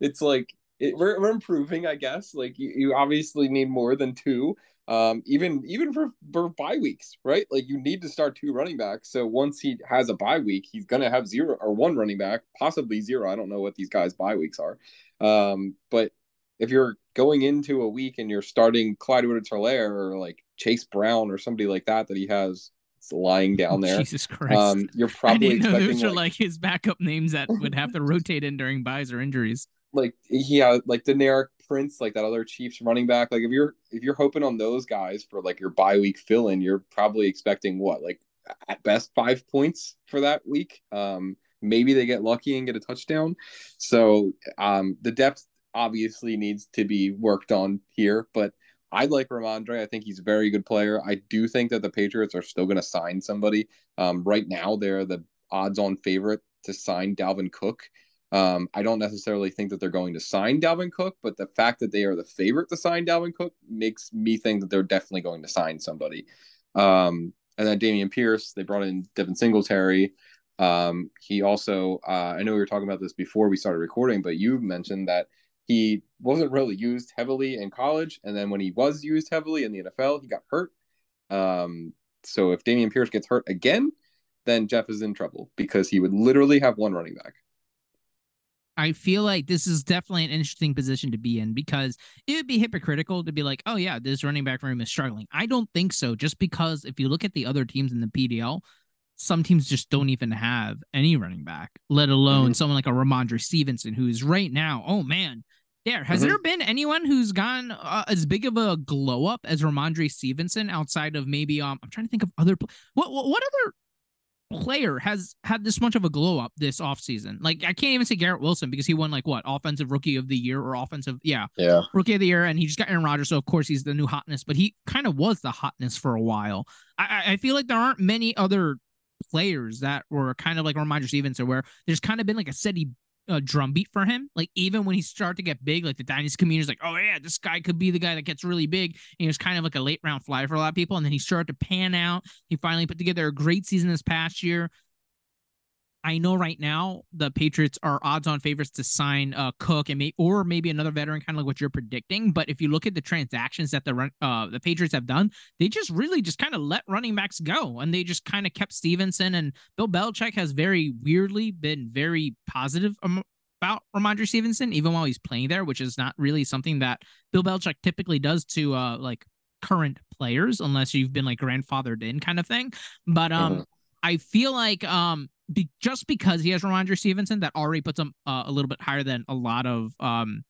it's like it, we're we're improving, I guess. Like you, you obviously need more than two. Um, even even for for bye weeks, right? Like you need to start two running backs. So once he has a bye week, he's gonna have zero or one running back, possibly zero. I don't know what these guys' bye weeks are. Um, but if you're going into a week and you're starting Clyde Edwards-Helaire or like Chase Brown or somebody like that that he has lying down [laughs] there, Jesus Christ. um, you're [laughs] I probably didn't know expecting those are like, like his backup names that would have to [laughs] rotate in during buys or injuries. like yeah, like Deneric Prince, like that other Chiefs running back. Like if you're if you're hoping on those guys for like your bye week fill in, you're probably expecting what like at best five points for that week. Um, maybe they get lucky and get a touchdown. So um, the depth obviously needs to be worked on here, but. I like Rhamondre. I think he's a very good player. I do think that the Patriots are still going to sign somebody. Um, right now, they're the odds-on favorite to sign Dalvin Cook. Um, I don't necessarily think that they're going to sign Dalvin Cook, but the fact that they are the favorite to sign Dalvin Cook makes me think that they're definitely going to sign somebody. Um, and then Dameon Pierce, they brought in Devin Singletary. Um, he also, uh, I know we were talking about this before we started recording, but you mentioned that he wasn't really used heavily in college, and then when he was used heavily in the NFL, he got hurt. Um, so if Dameon Pierce gets hurt again, then Jeff is in trouble because he would literally have one running back. I feel like this is definitely an interesting position to be in because it would be hypocritical to be like, oh yeah, this running back room is struggling. I don't think so. Just because if you look at the other teams in the PDL, some teams just don't even have any running back, let alone someone like a Rhamondre Stevenson, who's right now, oh man, there has Mhm. there been anyone who's gone uh, as big of a glow up as Rhamondre Stevenson outside of maybe um I'm trying to think of other what what, what other player has had this much of a glow up this offseason. Like I can't even say Garrett Wilson because he won like what offensive rookie of the year or offensive yeah Yeah. rookie of the year and he just got Aaron Rodgers so of course he's the new hotness but he kind of was the hotness for a while. I I- feel like there aren't many other players that were kind of like Rhamondre Stevenson where there's kind of been like a steady uh, drumbeat for him. Like even when he started to get big, like the dynasty community is like, oh yeah, this guy could be the guy that gets really big. And he was kind of like a late round flyer for a lot of people, and then he started to pan out. He finally put together a great season this past year. I know right now the Patriots are odds-on favorites to sign uh, Cook and may, or maybe another veteran, kind of like what you're predicting. But if you look at the transactions that the uh, the Patriots have done, they just really just kind of let running backs go, and they just kind of kept Stevenson and Bill Belichick has very weirdly been very positive um, about Rhamondre Stevenson, even while he's playing there, which is not really something that Bill Belichick typically does to uh like current players, unless you've been like grandfathered in kind of thing. But um, mm-hmm. I feel like um, be, just because he has Rhamondre Stevenson, that already puts him uh, a little bit higher than a lot of um,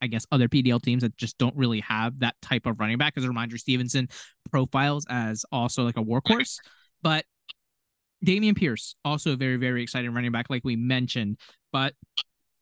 I guess other PDL teams that just don't really have that type of running back, as Rhamondre Stevenson profiles as also like a workhorse. But Dameon Pierce, also a very, very exciting running back, like we mentioned. But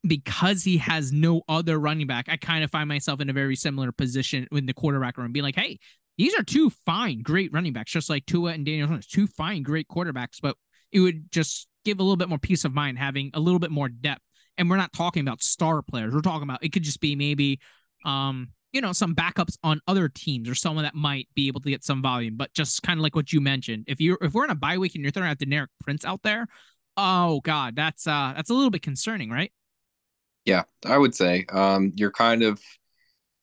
because he has no other running back, I kind of find myself in a very similar position in the quarterback room, being like, hey, these are two fine, great running backs, just like Tua and Daniel Jones, two fine, great quarterbacks. But it would just give a little bit more peace of mind having a little bit more depth. And we're not talking about star players. We're talking about it could just be maybe um you know some backups on other teams or someone that might be able to get some volume but just kind of like what you mentioned if you're if we're in a bye week and you're throwing out Deneric Prince out there oh god that's uh that's a little bit concerning right yeah i would say um you're kind of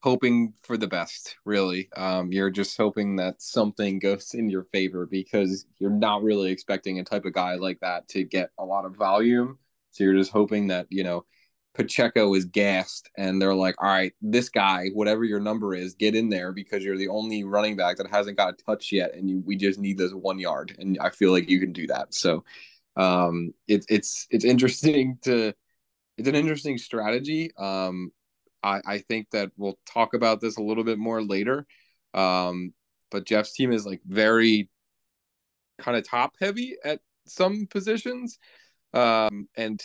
hoping for the best really um you're just hoping that something goes in your favor because you're not really expecting a type of guy like that to get a lot of volume so you're just hoping that you know Pacheco is gassed and they're like, all right, this guy, whatever your number is, get in there because you're the only running back that hasn't got a touch yet, and you, we just need this one yard, and I feel like you can do that. So, um, it's it's it's interesting to it's an interesting strategy. Um, I I think that we'll talk about this a little bit more later. Um, but Jeff's team is like very kind of top heavy at some positions. Um, and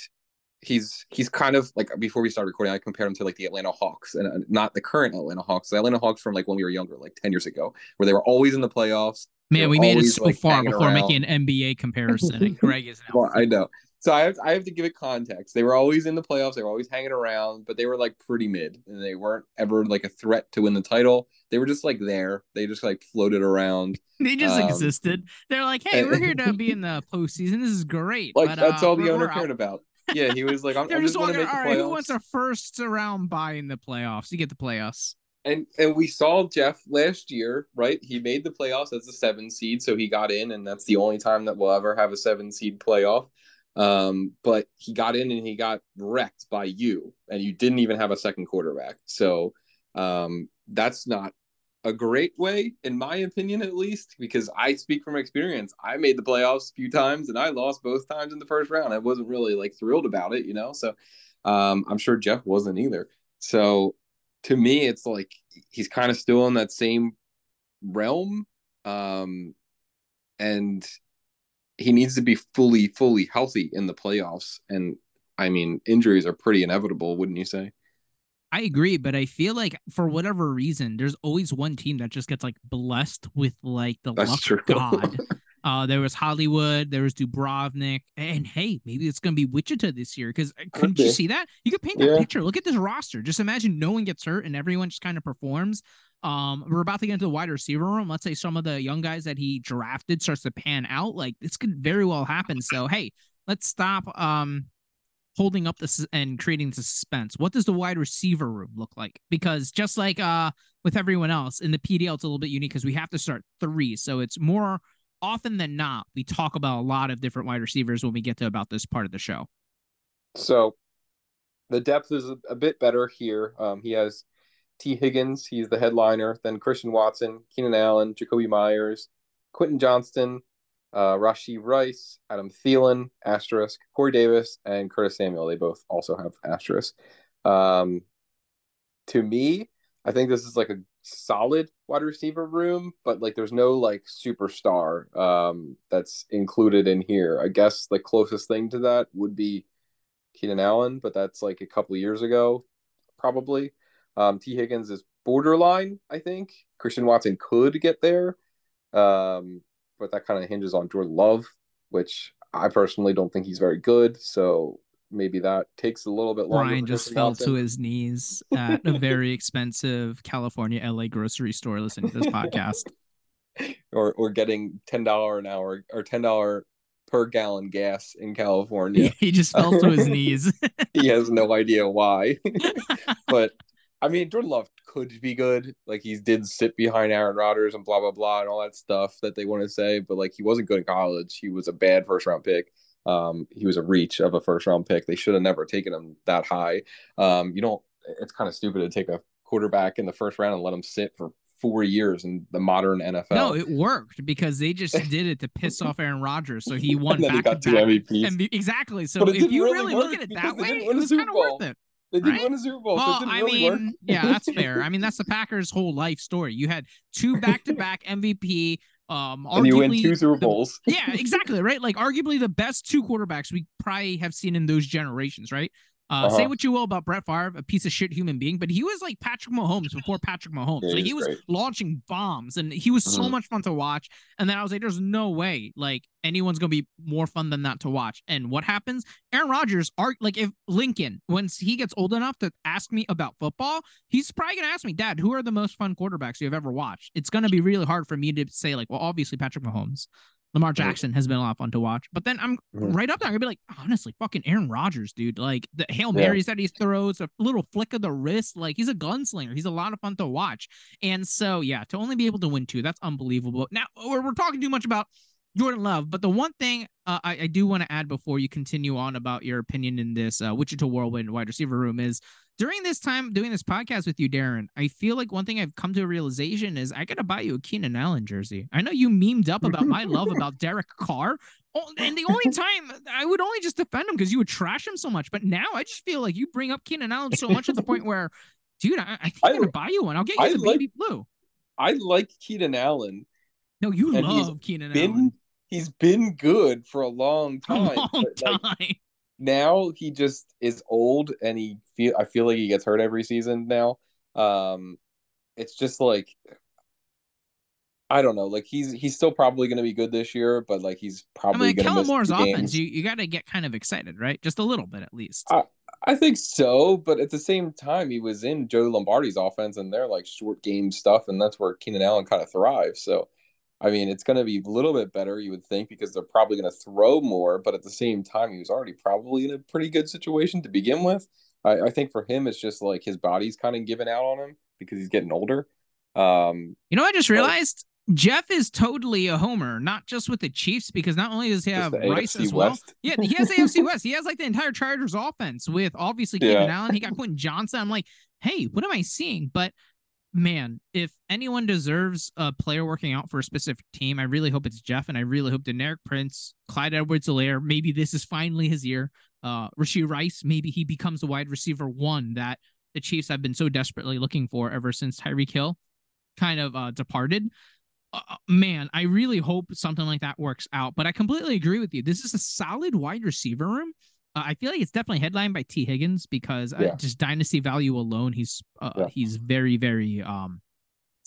he's he's kind of like before we started recording, I compared him to like the Atlanta Hawks and uh, not the current Atlanta Hawks, the Atlanta Hawks from like when we were younger, like ten years ago, where they were always in the playoffs. Man, we made it so like, far before around. making an NBA comparison, and Greg is [laughs] now. well, I know. So I have I have to give it context. They were always in the playoffs. They were always hanging around, but they were like pretty mid, and they weren't ever like a threat to win the title. They were just like there. They just like floated around. They just um, existed. They're like, hey, we're here [laughs] to be in the postseason. This is great. Like but, that's uh, all the owner cared about [laughs] yeah, he was like, I'm, They're I'm just, just walking, all right, who wants a first round buy in the playoffs? You get the playoffs. And and we saw Jeff last year, right? He made the playoffs as a seven seed, so he got in, and that's the only time that we'll ever have a seven seed playoff. Um, but he got in and he got wrecked by you, and you didn't even have a second quarterback. So um, that's not a great way, in my opinion, at least, because I speak from experience. I made the playoffs a few times and I lost both times in the first round. I wasn't really like thrilled about it, you know. So um, I'm sure Jeff wasn't either. So to me, it's like he's kind of still in that same realm. Um, and he needs to be fully, fully healthy in the playoffs. And I mean, injuries are pretty inevitable, wouldn't you say? I agree, but I feel like for whatever reason, there's always one team that just gets like blessed with like the That's luck true. god. [laughs] Uh, there was Hollywood, there was Dubrovnik, and hey, maybe it's gonna be Wichita this year. Because uh, couldn't okay. you see that? You could paint that yeah. picture. Look at this roster. Just imagine no one gets hurt and everyone just kind of performs. Um, we're about to get into the wide receiver room. Let's say some of the young guys that he drafted starts to pan out. Like this could very well happen. So hey, let's stop um holding up this and creating the suspense. What does the wide receiver room look like? Because just like uh with everyone else in the PDL, it's a little bit unique because we have to start three. So it's more often than not, we talk about a lot of different wide receivers when we get to about this part of the show. So the depth is a, bit better here. Um, he has Tee Higgins, he's the headliner, then Christian Watson, Keenan Allen, Jakobi Meyers, Quentin Johnston, uh, Rashee Rice, Adam Thielen, asterisk, Corey Davis, and Curtis Samuel. They both also have asterisk. Um, to me, I think this is like a solid wide receiver room, but like there's no like superstar um, that's included in here. I guess the closest thing to that would be Keenan Allen, but that's like a couple years ago, probably. Um, Tee Higgins is borderline, I think. Christian Watson could get there. Um, but that kind of hinges on Jordan Love, which I personally don't think he's very good. So maybe that takes a little bit longer. Brian just fell to his knees at a very expensive California LA grocery store listening to this podcast. [laughs] Or or getting ten dollar an hour or ten dollar per gallon gas in California. [laughs] he just fell to his [laughs] knees. he has no idea why. but I mean, Jordan Love could be good. Like he did sit behind Aaron Rodgers and blah blah blah and all that stuff that they want to say. But like he wasn't good in college. He was a bad first round pick. Um, he was a reach of a first round pick. They should have never taken him that high. Um, you don't. It's kind of stupid to take a quarterback in the first round and let him sit for four years in the modern NFL. No, it worked because they just [laughs] did it to piss off Aaron Rodgers. So he won back he got to two back. MVPs. And exactly. So if you really, really look at it that way, it was kind of worth it. They didn't right? win a Super Bowl. Well, so I really mean, work. yeah, that's [laughs] fair. I mean, that's the Packers' whole life story. You had two [laughs] back-to-back MVP. Um, and you win two Super the, Bowls. yeah, exactly. Right. Like arguably the best two quarterbacks we probably have seen in those generations. Right. Uh, Uh-huh. Say what you will about Brett Favre, a piece of shit human being, but he was like Patrick Mahomes before Patrick Mahomes. Yeah, like he was great. launching bombs, and he was so Mhm. much fun to watch. And then I was like, "There's no way like anyone's gonna be more fun than that to watch." And what happens? Aaron Rodgers, are like if Lincoln, once he gets old enough to ask me about football, he's probably gonna ask me, "Dad, who are the most fun quarterbacks you've ever watched?" It's gonna be really hard for me to say like, "Well, obviously Patrick Mahomes." Lamar Jackson has been a lot of fun to watch. But then I'm Mhm. right up there. I'm gonna be like, honestly, fucking Aaron Rodgers, dude. Like the Hail Yeah. Marys that he throws, a little flick of the wrist. Like he's a gunslinger. He's a lot of fun to watch. And so, yeah, to only be able to win two, that's unbelievable. Now we're, we're talking too much about Jordan Love, but the one thing uh, I, I do want to add before you continue on about your opinion in this uh, Wichita Whirlwind wide receiver room is during this time doing this podcast with you, Darren, I feel like one thing I've come to a realization is I gotta buy you a Keenan Allen jersey. I know you memed up about my love [laughs] about Derek Carr. Oh, and the only time I would only just defend him because you would trash him so much. But now I just feel like you bring up Keenan Allen so much at the point [laughs] where, dude, I, I think I, am gonna buy you one. I'll get you I the like- baby blue. I like Keenan Allen. No, you love Keenan Been Allen. he's been good for a long A long but, like, time. Now he just is old and he feel I feel like he gets hurt every season now. Um it's just like I don't know, like he's he's still probably going to be good this year, but like he's probably I mean, going to miss Moore's offense, games. you, you got to get kind of excited, right? Just a little bit at least. I- I think so, but at the same time, he was in Joe Lombardi's offense, and they're like short game stuff, and that's where Keenan Allen kind of thrives. So, I mean, it's going to be a little bit better, you would think, because they're probably going to throw more. But at the same time, he was already probably in a pretty good situation to begin with. I, I think for him, it's just like his body's kind of giving out on him because he's getting older. Um, You know, I just realized Jeff is totally a homer, not just with the Chiefs, because not only does he have Rice AFC as well. West. Yeah, he has AFC [laughs] West. He has like the entire Chargers offense with obviously Yeah. Allen. He got Quentin Johnston. I'm like, hey, what am I seeing? But man, if anyone deserves a player working out for a specific team, I really hope it's Jeff, and I really hope Deneric Prince, Clyde Edwards-Helaire, maybe this is finally his year. Uh, Rashee Rice, maybe he becomes a wide receiver one that the Chiefs have been so desperately looking for ever since Tyreek Hill kind of uh, departed. Uh, man, I really hope something like that works out. But I completely agree with you. This is a solid wide receiver room. Uh, I feel like it's definitely headlined by Tee Higgins because uh, just dynasty value alone, he's uh, Yeah. he's very very um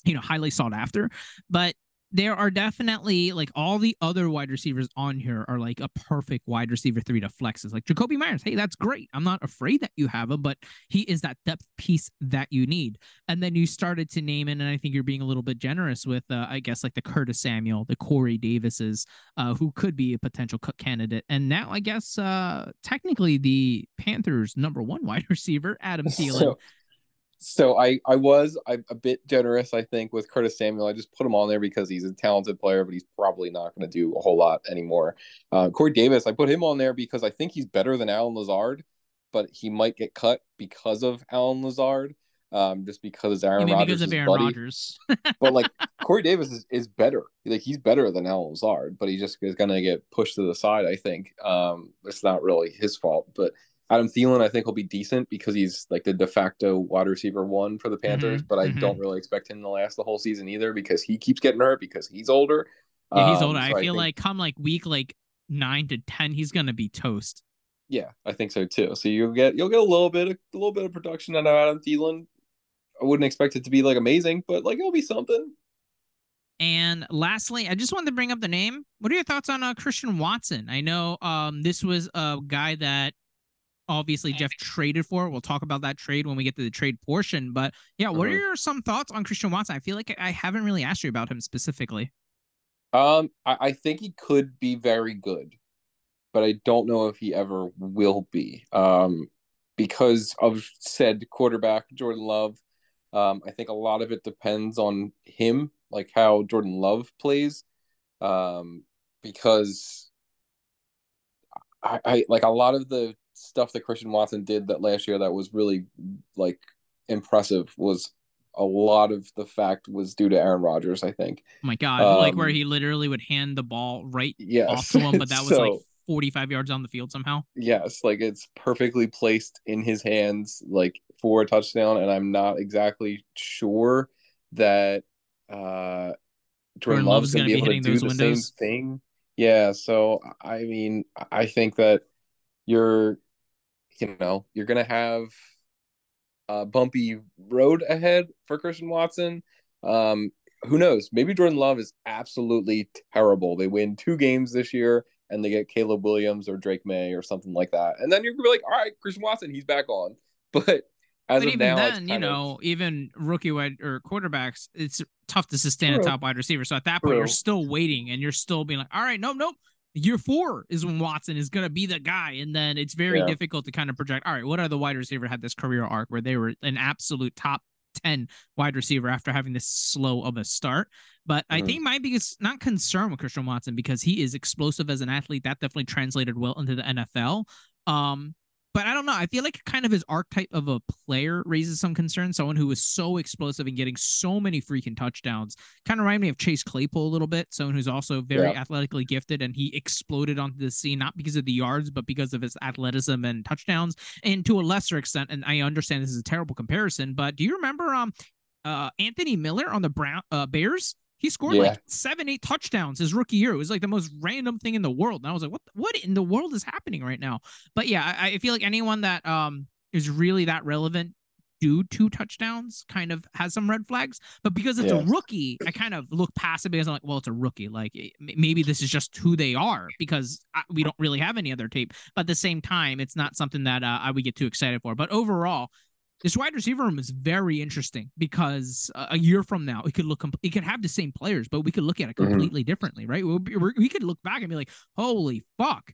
you know highly sought after. But there are definitely like all the other wide receivers on here are like a perfect wide receiver three to flexes. Like Jakobi Meyers, hey, that's great. I'm not afraid that you have him, but he is that depth piece that you need. And then you started to name it, and I think you're being a little bit generous with, uh, I guess, like the Curtis Samuel, the Corey Davises, uh, who could be a potential cut candidate. And now, I guess, uh, technically, the Panthers' number one [laughs] wide receiver, Adam [laughs] Thielen. So, so I I was I, a bit generous, I think, with Curtis Samuel. I just put him on there because he's a talented player, but he's probably not going to do a whole lot anymore. Uh, Corey Davis, I put him on there because I think he's better than Allen Lazard, but he might get cut because of Allen Lazard, um, just because Aaron Rodgers because Aaron buddy. Rodgers. [laughs] But like Corey Davis is, is better. Like he's better than Allen Lazard, but he just is gonna get pushed to the side, I think. Um it's not really his fault. But Adam Thielen, I think will be decent because he's like the de facto wide receiver one for the Panthers, but I mhm. don't really expect him to last the whole season either because he keeps getting hurt because he's older. yeah, he's Um, older. so I feel think- like come like week like nine to ten, he's gonna be toast. Yeah, I think so too. So you'll get you'll get a little bit a little bit of production out of Adam Thielen. I wouldn't expect it to be like amazing, but like it'll be something. And lastly, I just wanted to bring up the name. What are your thoughts on uh, Christian Watson? I know um, this was a guy that obviously Jeff traded for. We'll talk about that trade when we get to the trade portion. But yeah, what are Mhm. your some thoughts on Christian Watson? I feel like I haven't really asked you about him specifically. Um, I, I think he could be very good, but I don't know if he ever will be. Um, because of said quarterback Jordan Love. Um, I think a lot of it depends on him, like how Jordan Love plays. Um, because I, I like a lot of the stuff that Christian Watson did that last year that was really like impressive was a lot of the fact was due to Aaron Rodgers, I think. Oh my God. Um, like where um, he literally would hand the ball right yes. off to him, but that [laughs] was so, like 45 yards on the field somehow. Yes, like it's perfectly placed in his hands, like for a touchdown. And I'm not exactly sure that uh Jordan, Jordan Love's gonna, gonna be able to do the windows. same thing. Yeah, so I mean, I think that you're you know, you're gonna have a bumpy road ahead for Christian Watson. Um, who knows? Maybe Jordan Love is absolutely terrible. They win two games this year and they get Caleb Williams or Drake Maye or something like that. And then you're gonna be like, all right, Christian Watson, he's back on. [laughs] But as but even now, then, you know, of... even rookie wide or quarterbacks, it's tough to sustain True. a top wide receiver. So at that point, True. you're still waiting and you're still being like, all right, nope, nope. Year four is when Watson is going to be the guy. And then it's very yeah. difficult to kind of project, all right, what are the wide receiver had this career arc where they were an absolute top 10 wide receiver after having this slow of a start. But mm-hmm. I think my biggest not concern with Christian Watson because he is explosive as an athlete. That definitely translated well into the NFL. Um, but I don't know. I feel like kind of his archetype of a player raises some concern. Someone who is so explosive and getting so many freaking touchdowns. Kind of remind me of Chase Claypool a little bit. Someone who's also very yeah. athletically gifted and he exploded onto the scene, not because of the yards, but because of his athleticism and touchdowns. And to a lesser extent, and I understand this is a terrible comparison, but do you remember um uh Anthony Miller on the Brown uh, Bears? He scored yeah. like seven, eight touchdowns his rookie year. It was like the most random thing in the world. And I was like, what what in the world is happening right now? But yeah, I, I feel like anyone that um is really that relevant do two touchdowns kind of has some red flags. But because it's yeah. a rookie, I kind of look past it because I'm like, well, it's a rookie. Like maybe this is just who they are because we don't really have any other tape. But at the same time, it's not something that uh, I would get too excited for. But overall, this wide receiver room is very interesting because uh, a year from now it could look it could have the same players, but we could look at it mm-hmm. completely mm-hmm. differently, right? We, we could look back and be like, "Holy fuck,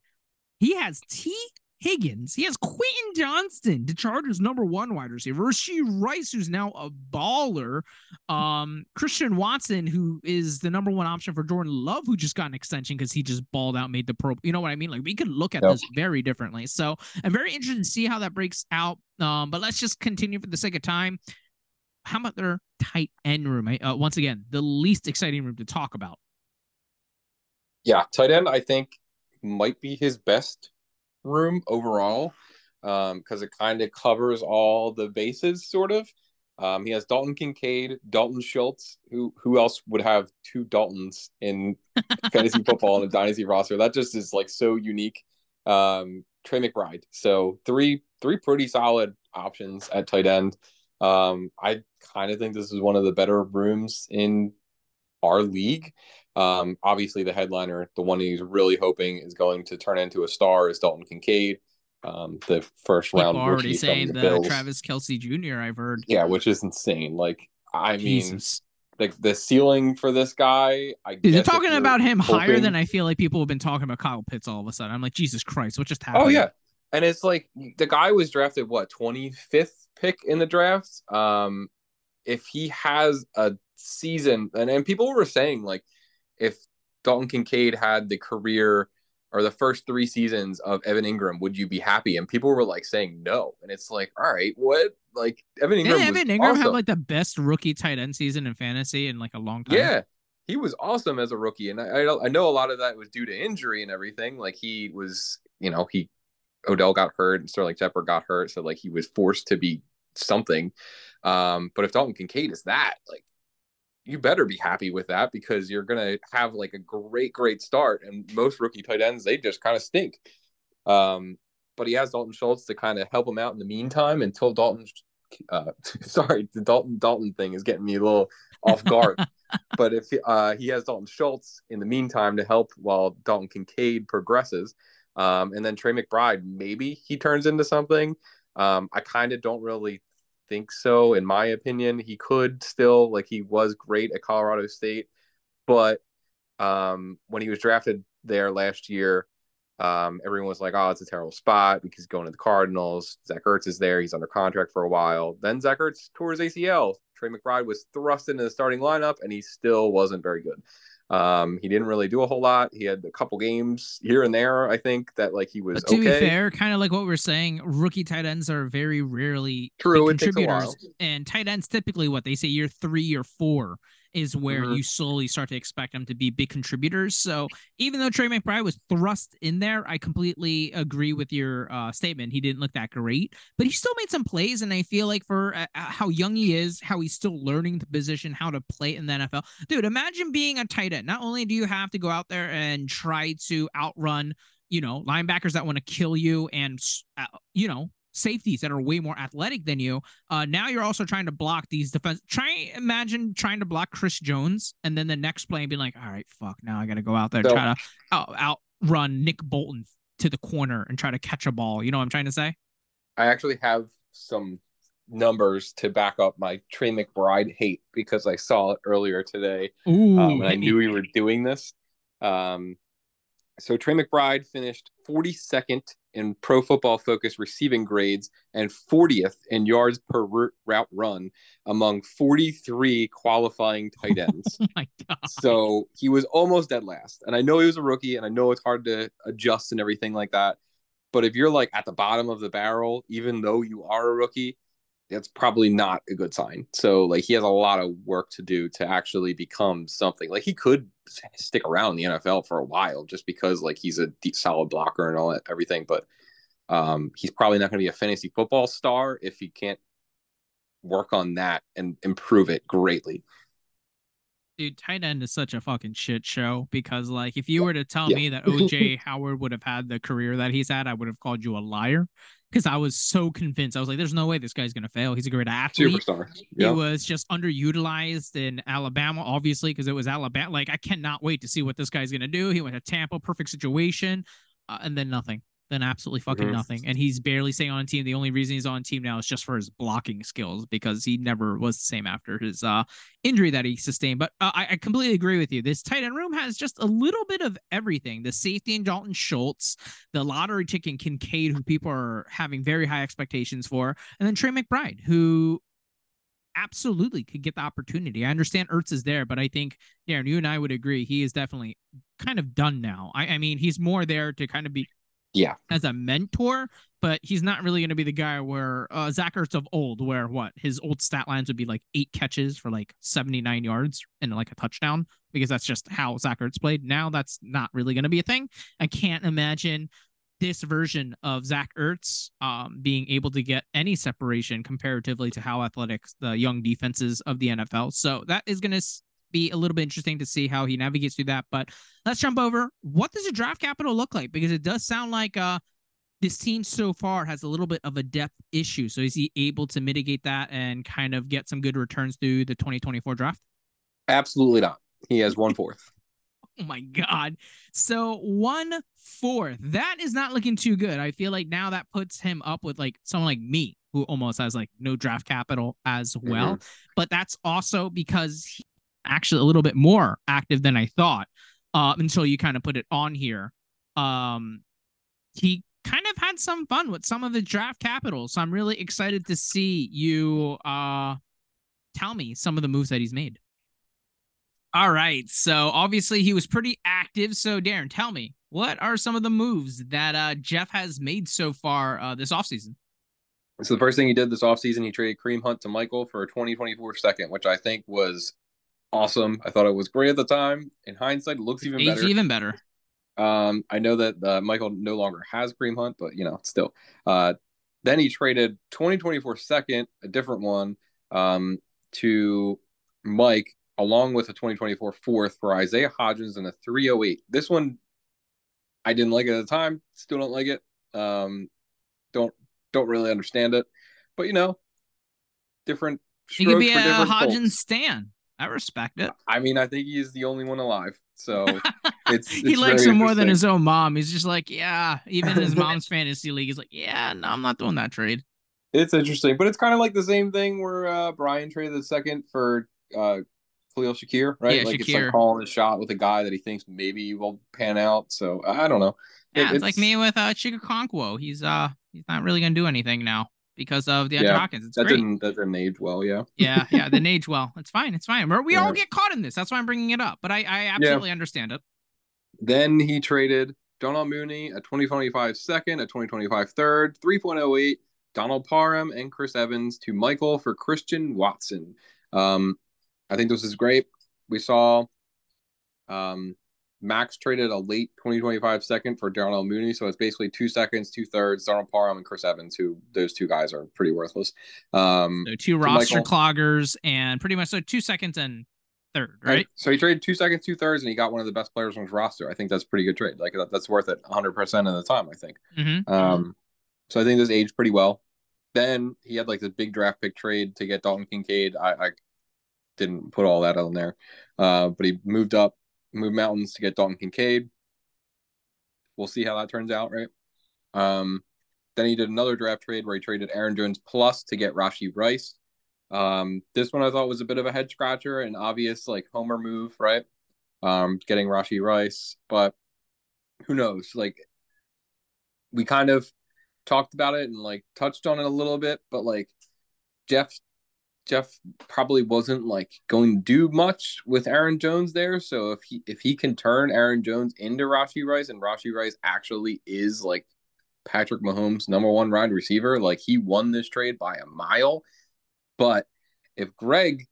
he has Tee Higgins. He has Quentin Johnston, the Chargers' number one wide receiver. Rashee Rice, who's now a baller. Um, Christian Watson, who is the number one option for Jordan Love, who just got an extension because he just balled out, made the pro. You know what I mean? Like we could look at yep. this very differently. So I'm very interested to see how that breaks out. Um, but let's just continue for the sake of time. How about their tight end room? Uh, once again, the least exciting room to talk about. Yeah, tight end, I think might be his best room overall um, because um, it kind of covers all the bases, sort of. Um, he has Dalton Kincaid, Dalton Schultz. Who who else would have two Daltons in [laughs] fantasy football on a dynasty roster? That just is like so unique. Um, Trey McBride. So three three pretty solid options at tight end. Um, I kind of think this is one of the better rooms in our league. Um, obviously, the headliner, the one he's really hoping is going to turn into a star, is Dalton Kincaid, um, the first People round. Already saying the, the Travis Kelce Jr. I've heard. Yeah, which is insane. Like, I Jesus. mean, the the ceiling for this guy. I Dude, they're talking about him hoping... higher than I feel like people have been talking about Kyle Pitts all of a sudden. I'm like, Jesus Christ, what just happened? Oh yeah, and it's like the guy was drafted what 25th pick in the draft. Um, if he has a season, and and people were saying like if Dalton Kincaid had the career or the first three seasons of Evan Engram, would you be happy? And people were like saying no. And it's like, all right, what? Like Evan Engram. Evan Engram awesome. had like the best rookie tight end season in fantasy in like a long time. Yeah. He was awesome as a rookie. And I, I, I know a lot of that was due to injury and everything. Like he was, you know, he Odell got hurt and Sterling Shepard got hurt. So like he was forced to be something. Um, but if Dalton Kincaid is that, like you better be happy with that because you're going to have like a great, great start. And most rookie tight ends, they just kind of stink. Um, but he has Dalton Schultz to kind of help him out in the meantime until Dalton. Uh, [laughs] sorry, the Dalton Dalton thing is getting me a little off guard. [laughs] but if uh, he has Dalton Schultz in the meantime to help while Dalton Kincaid progresses, um, and then Trey McBride, maybe he turns into something. Um, I kind of don't really think so. In my opinion, he could still like he was great at Colorado State, but um, when he was drafted there last year, um, everyone was like, "Oh, it's a terrible spot because going to the Cardinals." Zach Ertz is there; he's under contract for a while. Then Zach Ertz tore his ACL. Trey McBride was thrust into the starting lineup, and he still wasn't very good. Um, he didn't really do a whole lot. He had a couple games here and there, I think, that like he was But to okay. be fair, kind of like what we're saying, rookie tight ends are very rarely True, it takes a contributors, and tight ends typically what they say year three or four is where Mhm. you slowly start to expect them to be big contributors. So even though Trey McBride was thrust in there, I completely agree with your uh, statement. He didn't look that great, but he still made some plays, and I feel like for uh, uh, how young he is, how he's still learning the position, how to play in the NFL, dude. Imagine being a tight end. Not only do you have to go out there and try to outrun you know, linebackers that want to kill you and, uh, you know, safeties that are way more athletic than you. Uh, now you're also trying to block these defense. Try imagine trying to block Chris Jones and then the next play and being like, all right, fuck, now I got to go out there and So- try to out, outrun Nick Bolton to the corner and try to catch a ball. You know what I'm trying to say? I actually have some numbers to back up my Trey McBride hate because I saw it earlier today Ooh, um, and I knew we were doing this. Um, so Trey McBride finished 42nd in Pro Football Focus receiving grades and 40th in yards per route run among 43 qualifying [laughs] tight ends. Oh my god. so he was almost dead last. And I know he was a rookie, and I know it's hard to adjust and everything like that. But if you're like at the bottom of the barrel, even though you are a rookie, that's probably not a good sign. So like he has a lot of work to do to actually become something. Like he could stick around the NFL for a while just because like he's a deep, solid blocker and all that everything. But um, he's probably not going to be a fantasy football star if he can't work on that and improve it greatly. dude, tight end is such a fucking shit show because like if you were to tell Yeah. me that OJ [laughs] Howard would have had the career that he's had, I would have called you a liar because I was so convinced. I was like, there's no way this guy's gonna fail. He's a great athlete. Superstar. He was just underutilized in Alabama, obviously, because it was Alabama. Like, I cannot wait to see what this guy's going to do. He went to Tampa, perfect situation, uh, and then nothing. Then absolutely fucking Mhm. nothing. And he's barely staying on team. The only reason he's on team now is just for his blocking skills because he never was the same after his uh, injury that he sustained. But uh, I, I completely agree with you. This tight end room has just a little bit of everything. The safety in Dalton Schultz, the lottery ticket in Kincaid, who people are having very high expectations for, and then Trey McBride, who absolutely could get the opportunity. I understand Ertz is there, but I think Darren, you and I would agree he is definitely kind of done now. I, I mean, he's more there to kind of be Yeah. as a mentor, but he's not really going to be the guy where uh, Zach Ertz of old, where what his old stat lines would be like eight catches for like 79 yards and like a touchdown, because that's just how Zach Ertz played. Now that's not really going to be a thing. I can't imagine this version of Zach Ertz um, being able to get any separation comparatively to how athletic the young defenses of the NFL. So that is going to be a little bit interesting to see how he navigates through that. But let's jump over. What does the draft capital look like? Because it does sound like uh, this team so far has a little bit of a depth issue. So is he able to mitigate that and kind of get some good returns through the 2024 draft? Absolutely not. He has one fourth. [laughs] Oh my god. So one fourth. That is not looking too good. I feel like now that puts him up with like someone like me who almost has like no draft capital as well. But that's also because actually a little bit more active than I thought. Uh, until you kind of put it on here. Um he kind of had some fun with some of the draft capital. So I'm really excited to see you uh tell me some of the moves that he's made. All right. So obviously he was pretty active. So Darren, tell me, what are some of the moves that uh Jeff has made so far uh this offseason? So the first thing he did this offseason, he traded Kareem Hunt to Michael for a 2024 second, which I think was awesome. I thought it was great at the time. In hindsight, it looks even better. even better. Um, I know that uh, Michael no longer has Kareem Hunt, but you know, still. Uh, then he traded 2024 second, a different one, um, to Mike, along with a 2024 fourth for Isaiah Hodgins and a 308. This one, I didn't like it at the time. Still don't like it. Um, don't don't really understand it, but you know, different. He could be for a Hodgins stan. I respect it. I mean, I think he's the only one alive. So [laughs] it's, he likes him more than his own mom. He's just like, yeah. Even his [laughs] mom's fantasy league, he's like, yeah, no, I'm not doing that trade. It's interesting, but it's kind of like the same thing where uh, Brian traded the second for uh, Khalil Shakir, right? Yeah, like it's like calling a shot with a guy that he thinks maybe will pan out. So I don't know. Yeah, It- it's, like me with uh Chig Okonkwo. He's uh he's not really gonna do anything now because of the Yeah, Hopkins. It's that great. didn't that didn't age well. Yeah. [laughs] Yeah, yeah, [laughs] didn't age well. It's fine. It's fine. We're, we all Yeah. get caught in this. That's why I'm bringing it up. But I, I absolutely understand it. Then he traded Darnell Mooney, a 2025 second, a 2025 third, 3.08, Donald Parham, and Chris Evans to Michael for Christian Watson. Um, I think this is great. We saw um, Max traded a late 2025 second for Darnell Mooney, so it's basically two seconds, two thirds, Donald Parham and Chris Evans, who those two guys are pretty worthless. Um, So two roster Michael. cloggers and pretty much so two seconds and third, right? So he traded two seconds, two thirds, and he got one of the best players on his roster. I think that's a pretty good trade. Like that, that's worth it 100% of the time, I think. Mm-hmm. Um, so I think this aged pretty well. Then he had like this big draft pick trade to get Dalton Kincaid. I, I didn't put all that on there, uh, but he moved up, moved mountains to get Dalton Kincaid. We'll see how that turns out, right? Um, then he did another draft trade where he traded Aaron Jones plus to get Rashee Rice. Um, this one I thought was a bit of a head scratcher, an obvious like homer move, right? Um, getting Rashee Rice, but who knows? Like we kind of talked about it and like touched on it a little bit, but like Jeff Jeff probably wasn't like going to do much with Aaron Jones there. So if he if he can turn Aaron Jones into Rashee Rice and Rashee Rice actually is like Patrick Mahomes' number one wide receiver, like he won this trade by a mile. But if Greg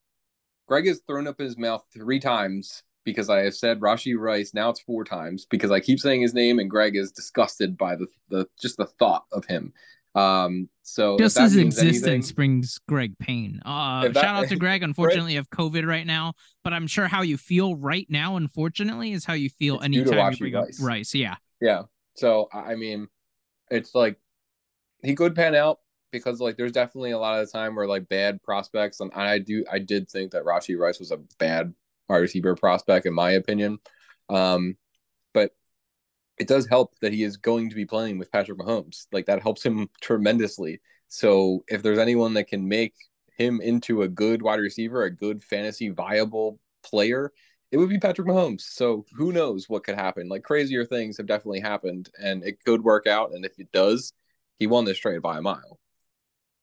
Greg has thrown up his mouth three times because I have said Rashee Rice. Now it's four times because I keep saying his name, and Greg is disgusted by the the just the thought of him. Um, so Just his existence anything- brings Greg pain. Uh, that- shout out to [laughs] Greg. Unfortunately, you have COVID right now, but I'm sure how you feel right now, unfortunately, is how you feel It's due to anytime you bring Rice. up Rice. Yeah. Yeah. So I mean, it's like he could pan out because like there's definitely a lot of the time where like bad prospects and I do I did think that Rashee Rice was a bad wide receiver prospect in my opinion. Um, it does help that he is going to be playing with Patrick Mahomes. Like that helps him tremendously. So if there's anyone that can make him into a good wide receiver, a good fantasy viable player, it would be Patrick Mahomes. So who knows what could happen? Like crazier things have definitely happened, and it could work out. And if it does, he won this trade by a mile.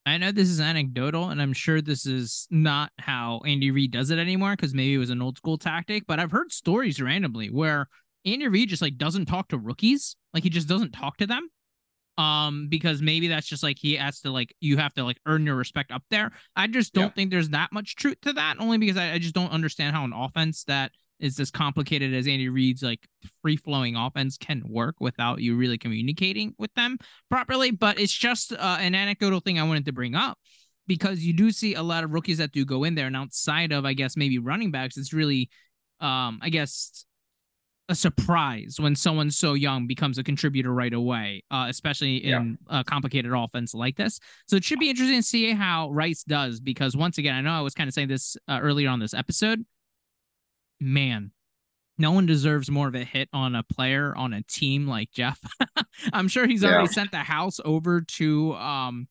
I know this is anecdotal, and I'm sure this is not how Andy Reid does it anymore because maybe it was an old school tactic. But I've heard stories randomly where Andy Reid just like doesn't talk to rookies, like he just doesn't talk to them, um, because maybe that's just like he has to like you have to like earn your respect up there. I just don't Yeah. think there's that much truth to that, only because I, I just don't understand how an offense that is as complicated as Andy Reid's like free flowing offense can work without you really communicating with them properly. But it's just uh, an anecdotal thing I wanted to bring up because you do see a lot of rookies that do go in there, and outside of I guess maybe running backs, it's really, um, I guess. A surprise when someone so young becomes a contributor right away, uh, especially in a complicated offense like this. So it should be interesting to see how Rice does because once again, I know I was kind of saying this uh, earlier on this episode. Man, no one deserves more of a hit on a player on a team like Jeff. [laughs] I'm sure he's already Yeah. sent the house over to um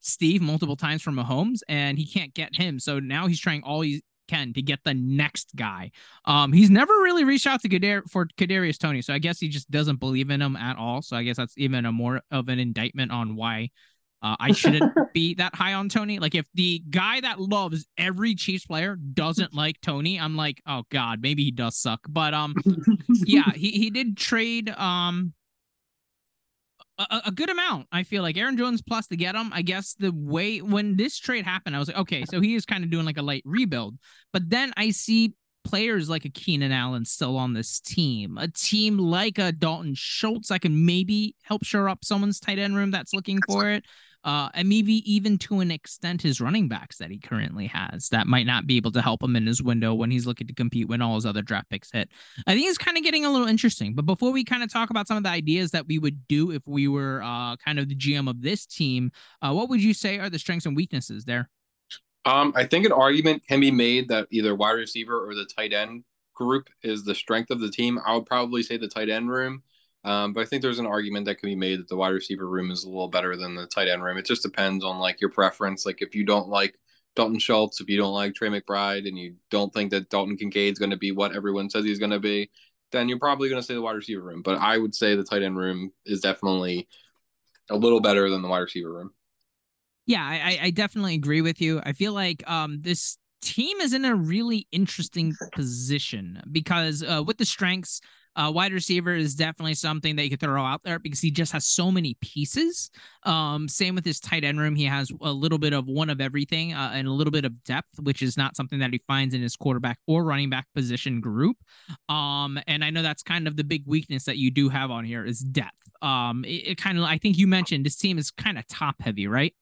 Steve multiple times from Mahomes, and he can't get him. So now he's trying all he can to get the next guy. Um, he's never really reached out to Kadar- for Kadarius Toney, so I guess he just doesn't believe in him at all. So I guess that's even a more of an indictment on why uh, I shouldn't [laughs] be that high on Toney. Like if the guy that loves every Chiefs player doesn't like Toney, I'm like, oh god, maybe he does suck. But um, yeah, he he did trade um a, a good amount. I feel like Aaron Jones plus to get him. I guess the way when this trade happened, I was like, okay, so he is kind of doing like a light rebuild. But then I see players like a Keenan Allen still on this team, a team like a Dalton Schultz I can maybe help shore up someone's tight end room that's looking for it. Uh, and maybe even to an extent his running backs that he currently has that might not be able to help him in his window when he's looking to compete when all his other draft picks hit. I think it's kind of getting a little interesting. But before we kind of talk about some of the ideas that we would do if we were uh, kind of the GM of this team, uh, what would you say are the strengths and weaknesses there? Um, I think an argument can be made that either wide receiver or the tight end group is the strength of the team. I would probably say the tight end room. Um, but I think there's an argument that can be made that the wide receiver room is a little better than the tight end room. It just depends on like your preference. Like if you don't like Dalton Schultz, if you don't like Trey McBride, and you don't think that Dalton Kincaid's going to be what everyone says he's going to be, then you're probably going to say the wide receiver room. But I would say the tight end room is definitely a little better than the wide receiver room. Yeah, I, I definitely agree with you. I feel like um this team is in a really interesting position because uh, with the strengths uh, wide receiver is definitely something that you could throw out there because he just has so many pieces. Um, same with his tight end room. He has a little bit of one of everything uh, and a little bit of depth, which is not something that he finds in his quarterback or running back position group. Um, and I know that's kind of the big weakness that you do have on here is depth. Um, it, it kind of, I think you mentioned this team is kind of top heavy, right?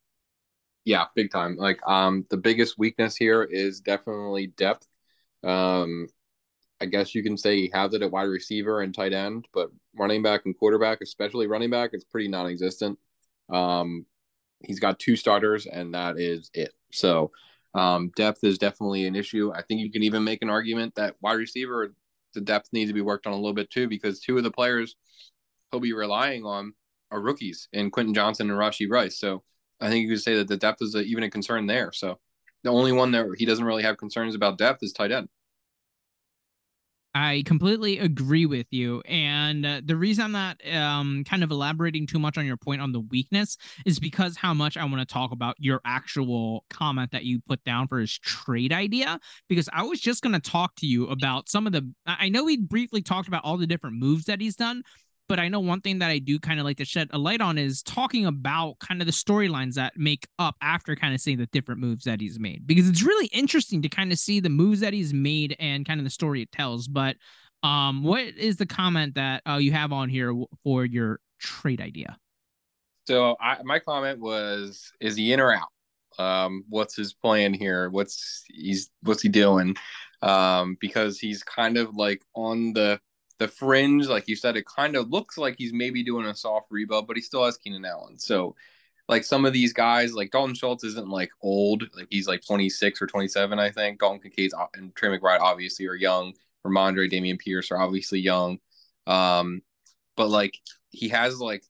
Yeah, big time. Like, um, the biggest weakness here is definitely depth. Um, I guess you can say he has it at wide receiver and tight end, but running back and quarterback, especially running back, it's pretty non-existent. Um, he's got two starters, and that is it. So um, depth is definitely an issue. I think you can even make an argument that wide receiver, the depth needs to be worked on a little bit too, because two of the players he'll be relying on are rookies in Quentin Johnston and Rashee Rice. So I think you could say that the depth is a, even a concern there. So the only one that he doesn't really have concerns about depth is tight end. I completely agree with you. And uh, the reason I'm not um, kind of elaborating too much on your point on the weakness is because how much I want to talk about your actual comment that you put down for his trade idea. Because I was just going to talk to you about some of the. I know we briefly talked about all the different moves that he's done, but I know one thing that I do kind of like to shed a light on is talking about kind of the storylines that make up after kind of seeing the different moves that he's made because it's really interesting to kind of see the moves that he's made and kind of the story it tells. But um, what is the comment that uh, you have on here for your trade idea? So I, my comment was: Is he in or out? Um, what's his plan here? What's he's what's he doing? Um, because he's kind of like on the the fringe, like you said, it kind of looks like he's maybe doing a soft rebuild, but he still has Keenan Allen. So, like some of these guys, like Dalton Schultz isn't like old, like he's like 26 or 27, I think. Dalton Kincaid and Trey McBride obviously are young. Rhamondre, Dameon Pierce are obviously young. Um, but like he has like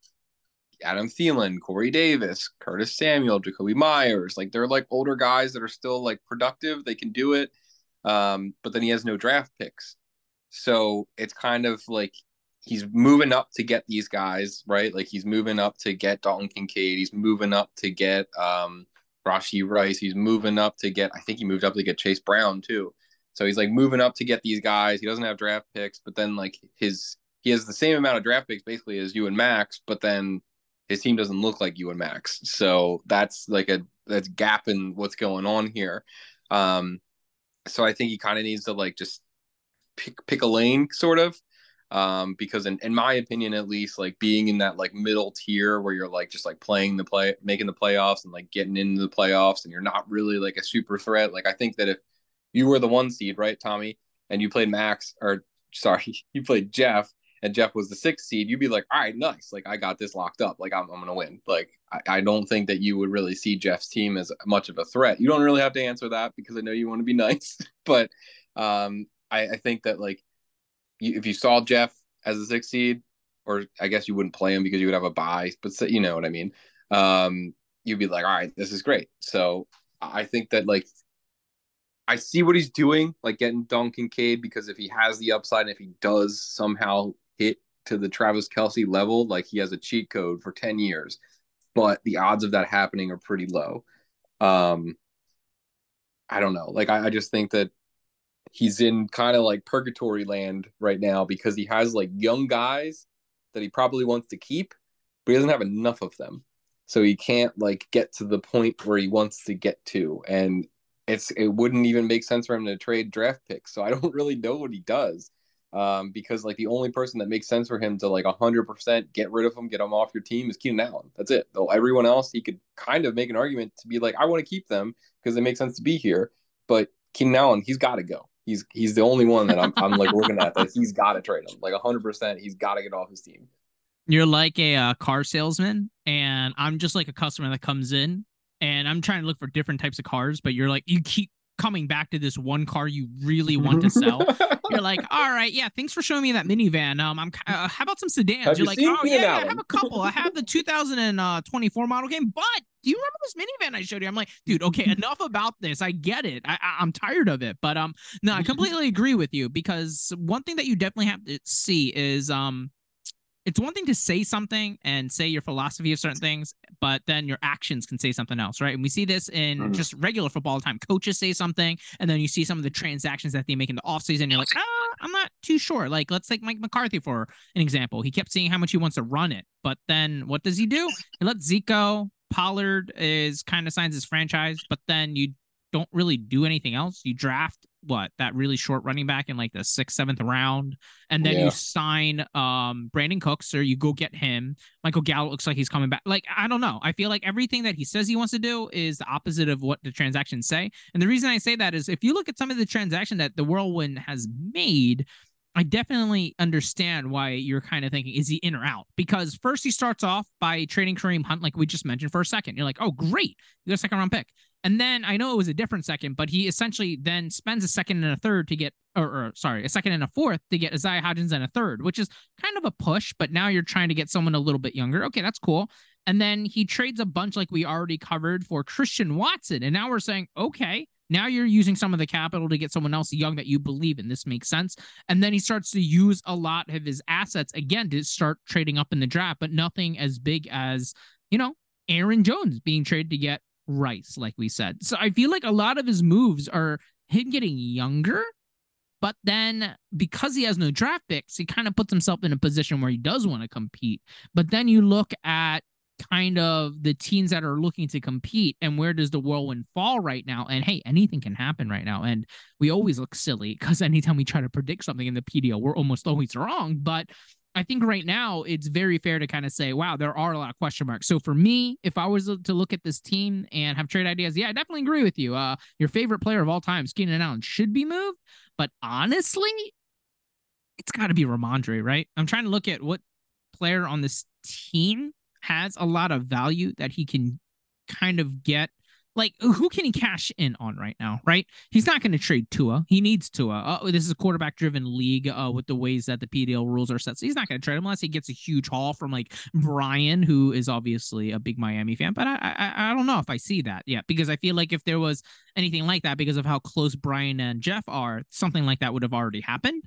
Adam Thielen, Corey Davis, Curtis Samuel, Jakobi Meyers. Like they're like older guys that are still like productive. They can do it. Um, but then he has no draft picks. So it's kind of like he's moving up to get these guys, right? Like he's moving up to get Dalton Kincaid. He's moving up to get um Rashee Rice. He's moving up to get, I think he moved up to get Chase Brown too. So he's like moving up to get these guys. He doesn't have draft picks, but then like his he has the same amount of draft picks basically as you and Max, but then his team doesn't look like you and Max. So that's like a that's gap in what's going on here. Um so I think he kind of needs to like just pick pick a lane sort of. Um because in, in my opinion at least like being in that like middle tier where you're like just like playing the play making the playoffs and like getting into the playoffs and you're not really like a super threat like i think that if you were the one seed right tommy and you played max or [laughs] sorry you played jeff and jeff was the sixth seed you'd be like all right nice. Like i got this locked up. Like i'm, I'm gonna win. Like I, I don't think that you would really see jeff's team as much of a threat. You don't really have to answer that because i know you want to be [laughs] nice but um I, I think that like you, if you saw Jeff as a six seed, or I guess you wouldn't play him because you would have a buy, but you know what I mean. Um, you'd be like, all right, this is great. So I think that like I see what he's doing, like getting Dalton Kincaid, because if he has the upside and if he does somehow hit to the Travis Kelce level, like he has a cheat code for 10 years. But the odds of that happening are pretty low. Um, I don't know. Like I, I just think that he's in kind of like purgatory land right now because he has like young guys that he probably wants to keep, but he doesn't have enough of them. So he can't like get to the point where he wants to get to. And it's it wouldn't even make sense for him to trade draft picks. So I don't [laughs] really know what he does. Um, because like the only person that makes sense for him to like hundred percent get rid of him, get him off your team is Keenan Allen. That's it. Though everyone else, he could kind of make an argument to be like, I want to keep them because it makes sense to be here. But Keenan Allen, he's got to go he's he's the only one that I'm I'm like looking at that [laughs] he's got to trade him like hundred percent. He's got to get off his team. You're like a uh, car salesman, and I'm just like a customer that comes in, and I'm trying to look for different types of cars, but you're like you keep coming back to this one car you really [laughs] want to sell. You're like, [laughs] all right, yeah, thanks for showing me that minivan. Um, I'm uh, how about some sedans? Have You're you like, oh yeah, yeah, I have a couple. I have the [laughs] 2024 model game, but do you remember this minivan I showed you? I'm like, dude, okay, enough about this. I get it. I, I I'm tired of it, but um, no, I completely agree with you because one thing that you definitely have to see is um it's one thing to say something and say your philosophy of certain things, but then your actions can say something else, right? And we see this in mm-hmm. just regular football time. Coaches say something, and then you see some of the transactions that they make in the offseason. You're like, ah, I'm not too sure. Like, let's take Mike McCarthy for an example. He kept saying how much he wants to run it, but then what does he do? He lets Zeke Pollard is kind of signs his franchise, but then you don't really do anything else. You draft what that really short running back in like the sixth, seventh round, and then yeah. you sign um Brandin Cooks or you go get him. Michael Gallup looks like he's coming back. Like I don't know. I feel like everything that he says he wants to do is the opposite of what the transactions say. And the reason I say that is if you look at some of the transaction that the whirlwind has made, I definitely understand why you're kind of thinking, is he in or out? Because first he starts off by trading Kareem Hunt, like we just mentioned, for a second. You're like, oh, great. You got a second round pick. And then I know it was a different second, but he essentially then spends a second and a third to get, or, or, sorry, a second and a fourth to get Isaiah Hodgins and a third, which is kind of a push. But now you're trying to get someone a little bit younger. Okay, that's cool. And then he trades a bunch like we already covered for Christian Watson. And now we're saying, okay, now you're using some of the capital to get someone else young that you believe in. This makes sense. And then he starts to use a lot of his assets again to start trading up in the draft, but nothing as big as, you know, Aaron Jones being traded to get Rice, like we said. So I feel like a lot of his moves are him getting younger, but then because he has no draft picks, he kind of puts himself in a position where he does want to compete. But then you look at kind of the teams that are looking to compete and where does the whirlwind fall right now and hey anything can happen right now and we always look silly because anytime we try to predict something in the pdl we're almost always wrong but I think right now it's very fair to kind of say, wow, there are a lot of question marks. So for me, if I was to look at this team and have trade ideas, yeah, I definitely agree with you. Uh, your favorite player of all time, Keenan Allen, should be moved. But honestly, it's got to be Rhamondre, right? I'm trying to look at what player on this team has a lot of value that he can kind of get like who can he cash in on right now, right? He's not going to trade Tua. He needs Tua. Uh, this is a quarterback driven league uh, with the ways that the PDL rules are set. So he's not going to trade him unless he gets a huge haul from like Brian, who is obviously a big Miami fan. But I, I I don't know if I see that yet because I feel like if there was anything like that because of how close Brian and Jeff are, something like that would have already happened.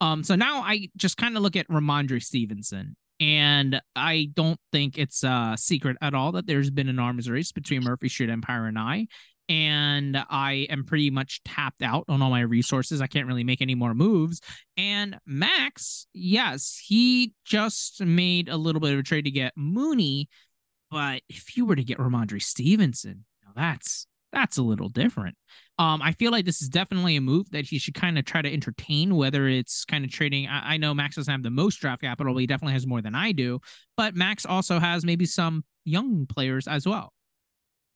Um, so now I just kind of look at Rhamondre Stevenson and I don't think it's a secret at all that there's been an arms race between Murphy Street Empire and I. And I am pretty much tapped out on all my resources. I can't really make any more moves. And Max, yes, he just made a little bit of a trade to get Mooney. But if you were to get Rhamondre Stevenson, that's that's a little different. Um, I feel like this is definitely a move that he should kind of try to entertain, whether it's kind of trading. I, I, know Max doesn't have the most draft capital, he definitely has more than I do. But Max also has maybe some young players as well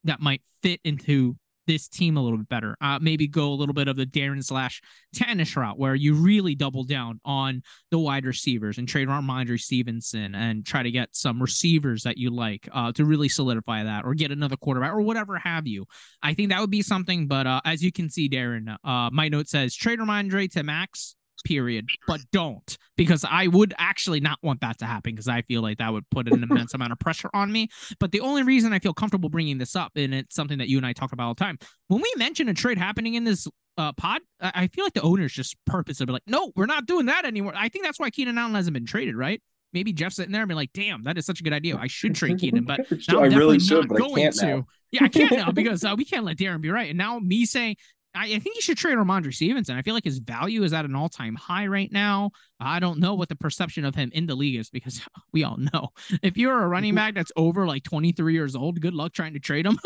that might fit into this team a little bit better. Uh, maybe go a little bit of the Darren slash Tannish route where you really double down on the wide receivers and trade Rhamondre Stevenson and try to get some receivers that you like uh, to really solidify that or get another quarterback or whatever have you. I think that would be something. But uh, as you can see, Darren, uh, my note says trade Rhamondre to Max period, but don't because I would actually not want that to happen because I feel like that would put an immense amount of pressure on me. But the only reason I feel comfortable bringing this up, and it's something that you and I talk about all the time, when we mention a trade happening in this uh, pod, I feel like the owners just purposely be like, no, we're not doing that anymore. I think that's why Keenan Allen hasn't been traded, right? Maybe Jeff's sitting there and be like, damn, that is such a good idea. I should trade Keenan, but [laughs] now I'm I really should, not going to. Now. Yeah, I can't now [laughs] because uh, we can't let Darren be right. And now me saying, I, I think you should trade Rhamondre Stevenson. I feel like his value is at an all time high right now. I don't know what the perception of him in the league is because [laughs] we all know if you're a running back that's over like 23 years old, good luck trying to trade him.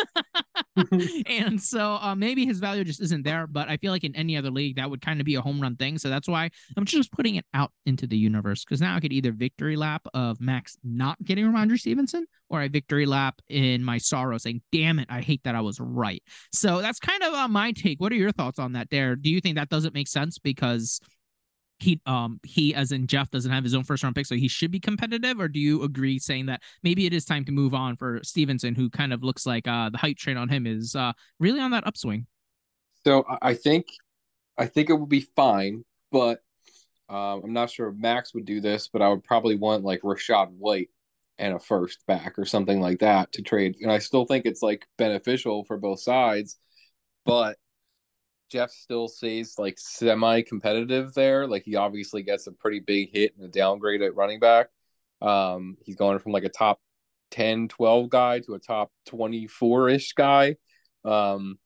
[laughs] and so uh, maybe his value just isn't there. But I feel like in any other league, that would kind of be a home run thing. So that's why I'm just putting it out into the universe because now I could either victory lap of Max not getting Rhamondre Stevenson or a victory lap in my sorrow saying, damn it, I hate that I was right. So that's kind of uh, my take. What are your thoughts on that there? Do you think that doesn't make sense because he um he as in Jeff doesn't have his own first round pick, so he should be competitive, or do you agree saying that maybe it is time to move on for Stevenson, who kind of looks like uh the hype train on him is uh really on that upswing? So I think I think it would be fine, but um, I'm not sure if Max would do this, but I would probably want like Rachaad White and a first back or something like that to trade. And I still think it's like beneficial for both sides, but Jeff still stays like semi competitive there. Like he obviously gets a pretty big hit and a downgrade at running back. Um, he's going from like a top 10, 12 guy to a top 24 ish guy. Um,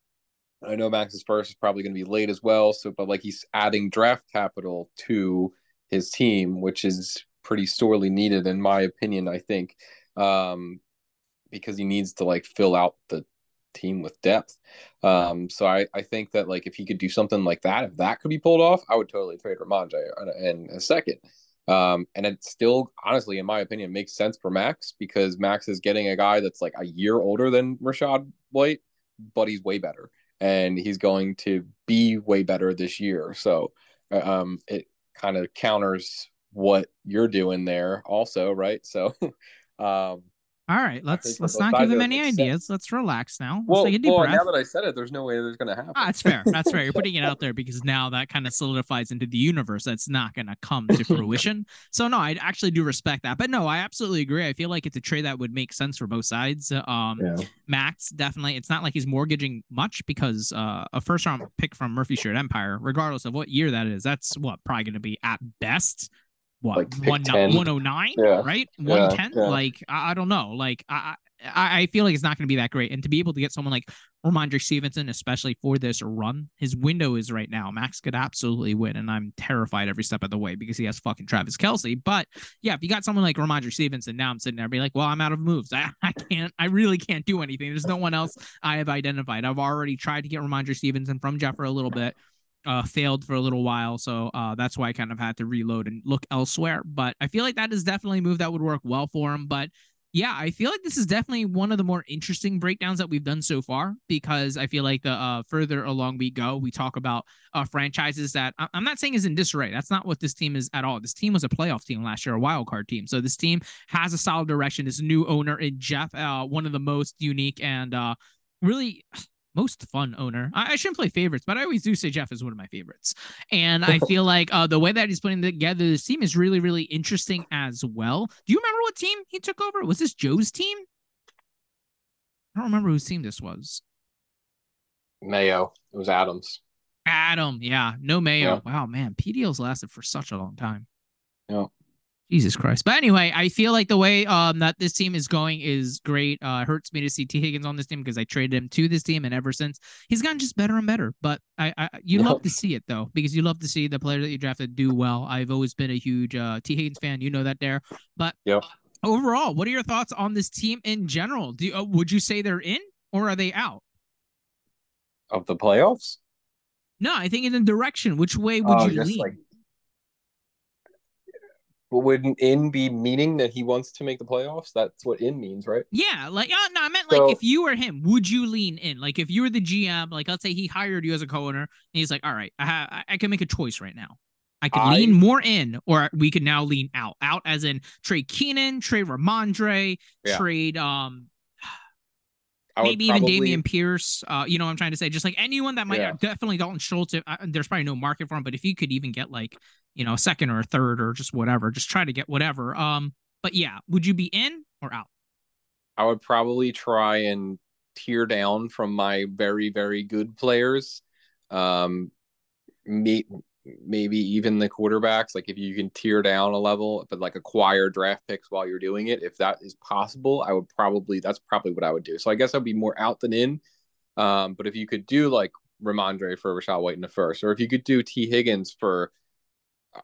I know Max's first is probably going to be late as well. So, but like he's adding draft capital to his team, which is pretty sorely needed, in my opinion, I think, um, because he needs to like fill out the team with depth. Um, so I, I think that like if he could do something like that, if that could be pulled off, I would totally trade Rhamondre in, in a second. Um, and it still, honestly, in my opinion, makes sense for Max because Max is getting a guy that's like a year older than Rachaad White, but he's way better and he's going to be way better this year. So uh, um, it kind of counters what you're doing there, also, right? So [laughs] um, all right, let's let's not give him any ideas. Let's relax now. Let's well, well now that I said it, there's no way there's going to happen. Ah, that's fair. That's fair. You're [laughs] putting it out there because now that kind of solidifies into the universe. That's not going to come to fruition. [laughs] so no, I actually do respect that. But no, I absolutely agree. I feel like it's a trade that would make sense for both sides. Um, yeah. Max definitely. It's not like he's mortgaging much because uh, a first round pick from Murphy Street Empire, regardless of what year that is, that's what probably going to be at best what like one 109 yeah. right? 110 yeah, yeah. like I, I, don't know. Like I, I I feel like it's not going to be that great. And to be able to get someone like Rhamondre Stevenson especially for this run his window is right now. Max could absolutely win and I'm terrified every step of the way because he has fucking Travis Kelce. but yeah if you got someone like Rhamondre Stevenson now I'm sitting there be like well I'm out of moves. I, [laughs] I can't I really can't do anything. There's no one else I have identified. I've already tried to get Rhamondre Stevenson from Jeff for a little bit uh, failed for a little while. So uh, that's why I kind of had to reload and look elsewhere. But I feel like that is definitely a move that would work well for him. But yeah, I feel like this is definitely one of the more interesting breakdowns that we've done so far because I feel like the uh, further along we go, we talk about uh, franchises that I- am not saying is in disarray. That's not what this team is at all. This team was a playoff team last year, a wild card team. So this team has a solid direction. This new owner in Jeff, uh, one of the most unique and uh, really most fun owner. I, I, shouldn't play favorites, but I always do say Jeff is one of my favorites. And I [laughs] feel like uh, the way that he's putting together this team is really, really interesting as well. Do you remember what team he took over? Was this Joe's team? I don't remember whose team this was. Mayo. It was Adams. Adam, yeah. No Mayo. Yeah. Wow, man. PDL's lasted for such a long time. Yeah. Jesus Christ. But anyway, I feel like the way um that this team is going is great. Uh hurts me to see Tee Higgins on this team because I traded him to this team and ever since he's gotten just better and better. But I, I you love to see it though, because you love to see the player that you drafted do well. I've always been a huge uh Tee Higgins fan, you know that there. But yeah. overall, what are your thoughts on this team in general? Do you, uh, would you say they're in or are they out? Of the playoffs? No, I think in the direction. Which way would oh, you lean? Like but wouldn't in be meaning that he wants to make the playoffs? That's what in means, right? Yeah, like uh, no, I meant like so, if you were him, would you lean in? Like if you were the GM, like let's say he hired you as a co-owner, and he's like, all right, I ha- I can make a choice right now. I could I, lean more in, or we could now lean out. Out as in trade Keenan, trade Rhamondre, yeah. trade um maybe probably... even Dameon Pierce. Uh, you know what I'm trying to say? Just like anyone that might yeah. definitely Dalton Schultz. Uh, there's probably no market for him, but if you could even get like you know, a second or a third or just whatever. Just try to get whatever. Um, but yeah, would you be in or out? I would probably try and tear down from my very, very good players. Um, me, maybe even the quarterbacks. Like if you can tear down a level, but like acquire draft picks while you're doing it, if that is possible, I would probably that's probably what I would do. So I guess I'd be more out than in. Um, but if you could do like Rhamondre for Rachaad White in the first, or if you could do Tee Higgins for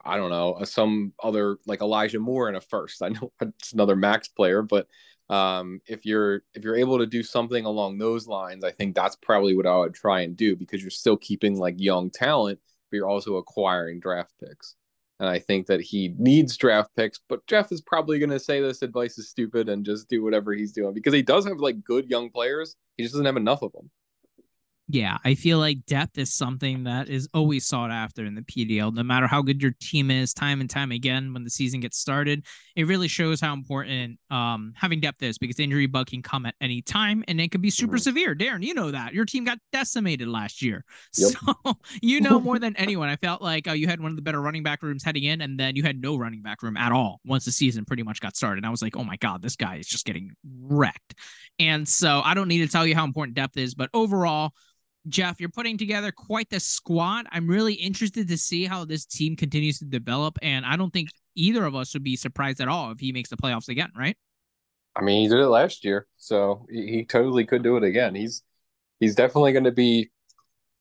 I don't know, uh, some other like Elijah Moore in a first. I know [laughs] it's another max player, but um, if you're if you're able to do something along those lines, I think that's probably what I would try and do because you're still keeping like young talent, but you're also acquiring draft picks. And I think that he needs draft picks, but Jeff is probably going to say this advice is stupid and just do whatever he's doing because he does have like good young players. He just doesn't have enough of them yeah, I feel like depth is something that is always sought after in the PDL. No matter how good your team is, time and time again, when the season gets started, it really shows how important um, having depth is because injury bug can come at any time and it could be super mm-hmm. severe. Darren, you know that your team got decimated last year, [laughs] yep. so you know more than [laughs] anyone. I felt like uh, you had one of the better running back rooms heading in, and then you had no running back room at all once the season pretty much got started. And I was like, oh my god, this guy is just getting wrecked. And so I don't need to tell you how important depth is, but overall Jeff, you're putting together quite the squad. I'm really interested to see how this team continues to develop. And I don't think either of us would be surprised at all if he makes the playoffs again, right? I mean, he did it last year, so he, totally could do it again. He's he's definitely going to be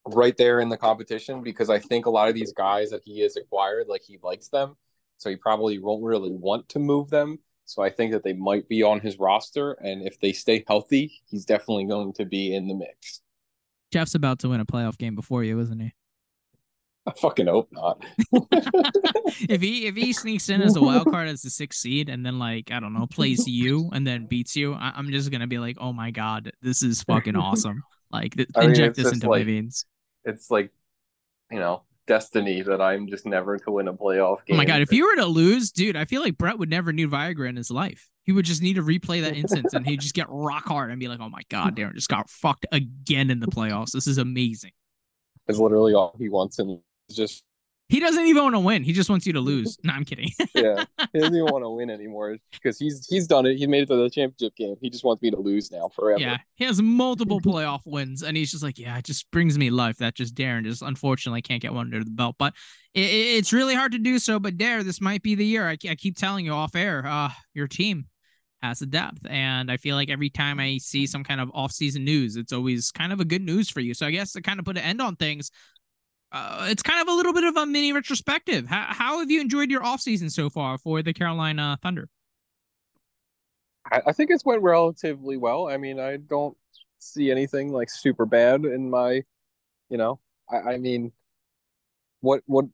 right there in the competition because I think a lot of these guys that he has acquired, like he likes them, so he probably won't really want to move them. So I think that they might be on his roster, and if they stay healthy, he's definitely going to be in the mix. Jeff's about to win a playoff game before you, isn't he? I fucking hope not. [laughs] if he if he sneaks in as a wild card as the sixth seed and then like I don't know plays you and then beats you, I, am just gonna be like, oh my god, this is fucking awesome. Like th- [laughs] I mean, inject this into my veins. It's like, you know, destiny that I'm just never to win a playoff game. Oh my god, if you were to lose, dude, I feel like Brett would never need Viagra in his life. He would just need to replay that [laughs] instance and he'd just get rock hard and be like, oh my god, Darren just got fucked again in the playoffs. This is amazing. is literally all he wants, and just He doesn't even want to win. He just wants you to lose. [laughs] No, I'm kidding. [laughs] yeah, he doesn't even want to win anymore because he's he's done it. He made it to the championship game. He just wants me to lose now forever. Yeah, he has multiple playoff wins, and he's just like, yeah, it just brings me life. That just Darren just unfortunately can't get one under the belt, but it, it- it's really hard to do so. But Dare, this might be the year. I, I keep telling you off air, uh, your team has the depth, and I feel like every time I see some kind of off-season news, it's always kind of a good news for you. So I guess to kind of put an end on things. Uh, it's kind of a little bit of a mini retrospective. How, how have you enjoyed your offseason so far for the Carolina Thunder? I, I think it's went relatively well. I mean, I don't see anything like super bad in my, you know, I, I mean, what what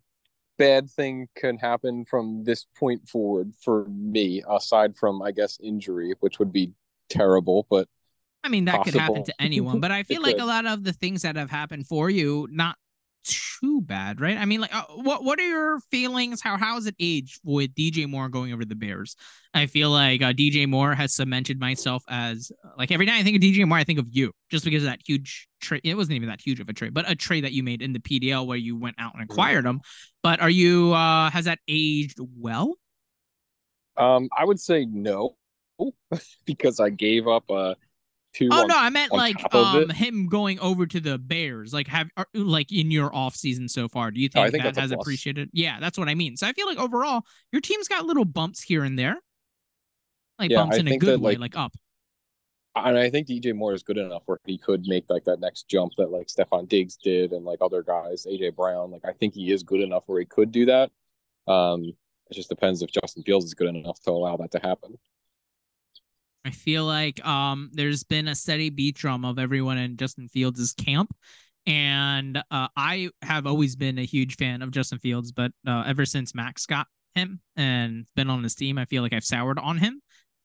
bad thing can happen from this point forward for me aside from I guess injury, which would be terrible, but I mean, that could happen to anyone, but I [laughs] feel like could. a lot of the things that have happened for you, not too bad, right? I mean, like, uh, what what are your feelings? How how has it aged with DJ Moore going over the Bears? I feel like uh, DJ Moore has cemented myself as like every time I think of DJ Moore, I think of you, just because of that huge trade. It wasn't even that huge of a trade, but a trade that you made in the PDL where you went out and acquired him. But are you? uh Has that aged well? um I would say no [laughs] because I gave up a two Oh on no, I meant like um him going over to the Bears. Like have are- like in your off season so far. Do you Oh, think, think that has appreciated? Yeah, that's what I mean. So I feel like overall your team's got little bumps here and there. Like Yeah, bumps I in a good that, way, like, like up. and I think DJ Moore is good enough where he could make like that next jump that like Stefon Diggs did and like other guys, AJ Brown. Like I think he is good enough where he could do that. Um, it just depends if Justin Fields is good enough to allow that to happen. I feel like um there's been a steady beat drum of everyone in Justin Fields' camp. And uh, I have always been a huge fan of Justin Fields, but uh, ever since Max got him and been on his team, I feel like I've soured on him.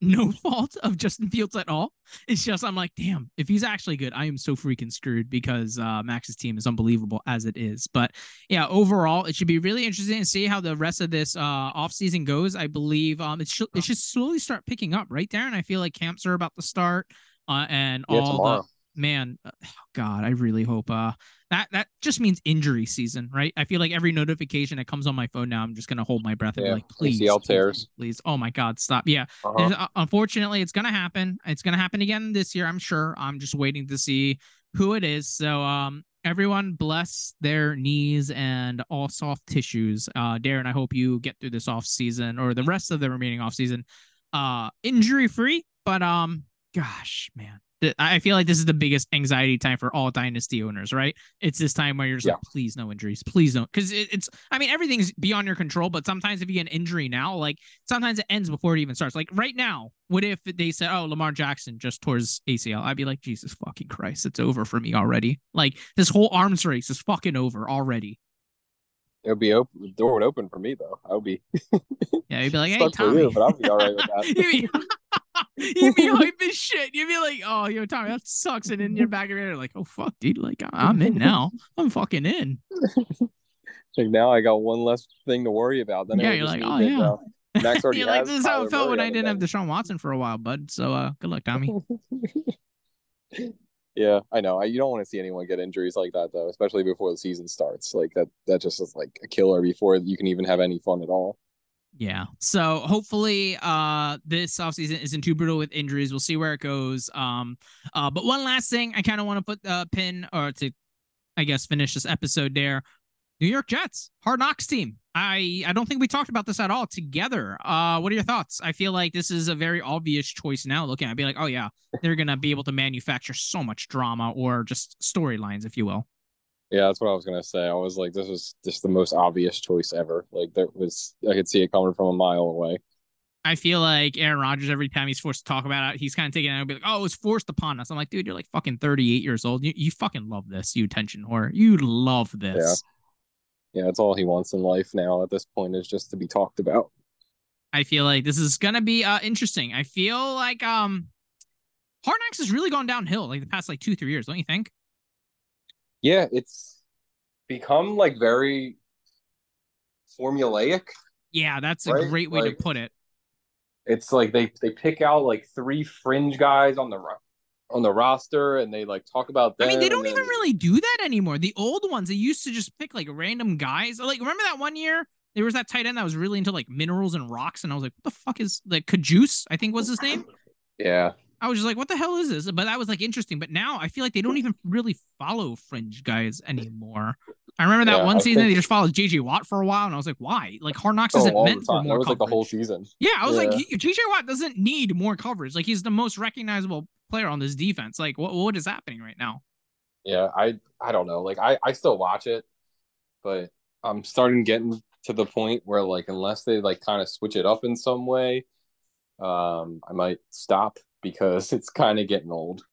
No [laughs] fault of Justin Fields at all. It's just I'm like, damn, if he's actually good, I am so freaking screwed because uh, Max's team is unbelievable as it is. But yeah, overall, it should be really interesting to see how the rest of this uh offseason goes. I believe um it should it should slowly start picking up, right, Darren? I feel like camps are about to start, uh, and Yeah, all tomorrow. the man, uh, God, I really hope uh that that just means injury season, right? I feel like every notification that comes on my phone now, I'm just gonna hold my breath and be like, please, ACL please, tears. please, oh my God, stop. Yeah, Uh-huh. uh, unfortunately, it's gonna happen. It's gonna happen again this year. I'm sure. I'm just waiting to see who it is. So, um, everyone bless their knees and all soft tissues. Uh, Darren, I hope you get through this off season or the rest of the remaining off season, uh, injury free. But um, gosh, man. I feel like this is the biggest anxiety time for all dynasty owners, right? It's this time where you're just like, please no injuries, please don't, because it, it's. I mean, everything's beyond your control, but sometimes if you get an injury now, like sometimes it ends before it even starts. Like right now, what if they said, "Oh, Lamar Jackson just towards ACL"? I'd be like, Jesus fucking Christ, it's over for me already. Like this whole arms race is fucking over already. It would be open. The door would open for me though. I would be [laughs] Yeah, you'd be like, "Hey, Tommy," you, but I'll be all right with [laughs] that. you'd, be, [laughs] you'd be hype as shit. You'd be like, "Oh, yo, Tommy, that sucks," and in your back of your head, like, "Oh fuck, dude, like I'm in now. I'm fucking in." Like now I got one less thing to worry about. Then Yeah, you're like, "Oh, yeah." Max already You're like, "This is how it felt when I didn't have. Deshaun Watson for a while, bud." So, uh, good luck, Tommy. Yeah, I know. I, you don't want to see anyone get injuries like that though, especially before the season starts. Like that that just is like a killer before you can even have any fun at all. Yeah. So hopefully uh this offseason isn't too brutal with injuries. We'll see where it goes. Um uh but one last thing I kind of want to put a pin or to I guess, finish this episode there. New York Jets, hard knocks team. I I don't think we talked about this at all together. Uh, what are your thoughts? I feel like this is a very obvious choice now. Looking, I'd be like, oh yeah, they're gonna be able to manufacture so much drama or just storylines, if you will. Yeah, that's what I was gonna say. I was like, this is just the most obvious choice ever. Like there was, I could see it coming from a mile away. I feel like Aaron Rodgers, every time he's forced to talk about it, he's kind of taking it and be like, oh, it was forced upon us. I'm like, dude, you're like fucking 38 years old. You, you fucking love this, you attention whore. You love this. Yeah. Yeah, it's all he wants in life now at this point is just to be talked about. I feel like this is gonna be uh interesting. I feel like um Hard Knocks has really gone downhill like the past like two, three years, don't you think? Yeah, it's become like very formulaic. Yeah, that's a right? great way like, to put it it's like they they pick out like three fringe guys on the on the roster and they like talk about them. I mean, they don't then... even really do that anymore. The old ones, they used to just pick like random guys. Like, remember that one year there was that tight end that was really into like minerals and rocks, and I was like, what the fuck is like Cajuice? I think was his name. Yeah. I was just like, what the hell is this? But that was like interesting. But now I feel like they don't even really follow fringe guys anymore. I remember that yeah, one I season think... they just followed JJ Watt for a while, and I was like, why? Like Hard Knocks oh, isn't meant for more. That was coverage. like the whole season. Yeah, I was yeah. like, JJ Watt doesn't need more coverage. Like he's the most recognizable player on this defense. Like what what is happening right now? Yeah, I I don't know. Like I I still watch it, but I'm starting getting to the point where like unless they like kind of switch it up in some way, um, I might stop because [laughs] it's kind of getting old.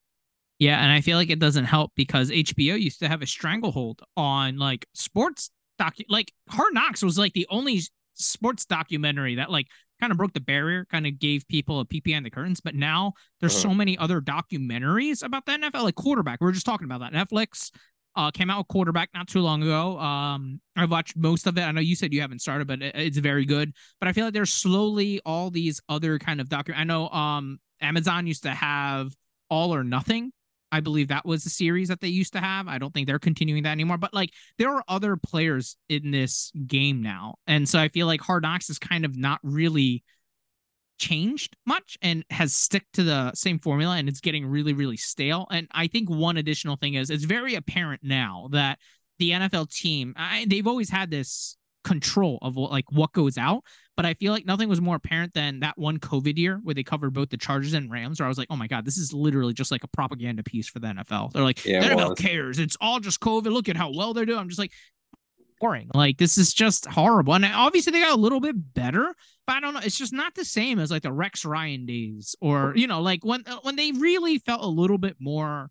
Yeah, and I feel like it doesn't help because HBO used to have a stranglehold on like sports docu like Hard Knocks was like the only sports documentary that like kind of broke the barrier, kind of gave people a peep behind the curtains. But now there's uh-huh. so many other documentaries about the NFL, like quarterback. We were just talking about that. Netflix uh, came out with quarterback not too long ago. Um, I've watched most of it. I know you said you haven't started, but it, it's very good. But I feel like there's slowly all these other kind of docu. I know um Amazon used to have All or Nothing. I believe that was a series that they used to have. I don't think they're continuing that anymore. But like there are other players in this game now. And so I feel like Hard Knocks is kind of not really changed much and has stick to the same formula and it's getting really, really stale. And I think one additional thing is it's very apparent now that the NFL team, I, they've always had this control of what like what goes out. But I feel like nothing was more apparent than that one COVID year where they covered both the Chargers and Rams, where I was like, oh my God, this is literally just like a propaganda piece for the NFL. They're like, yeah, the NFL cares. It's all just COVID. Look at how well they're doing. I'm just like, boring. Like this is just horrible. And obviously they got a little bit better, but I don't know. It's just not the same as like the Rex Ryan days, or you know, like when uh, when they really felt a little bit more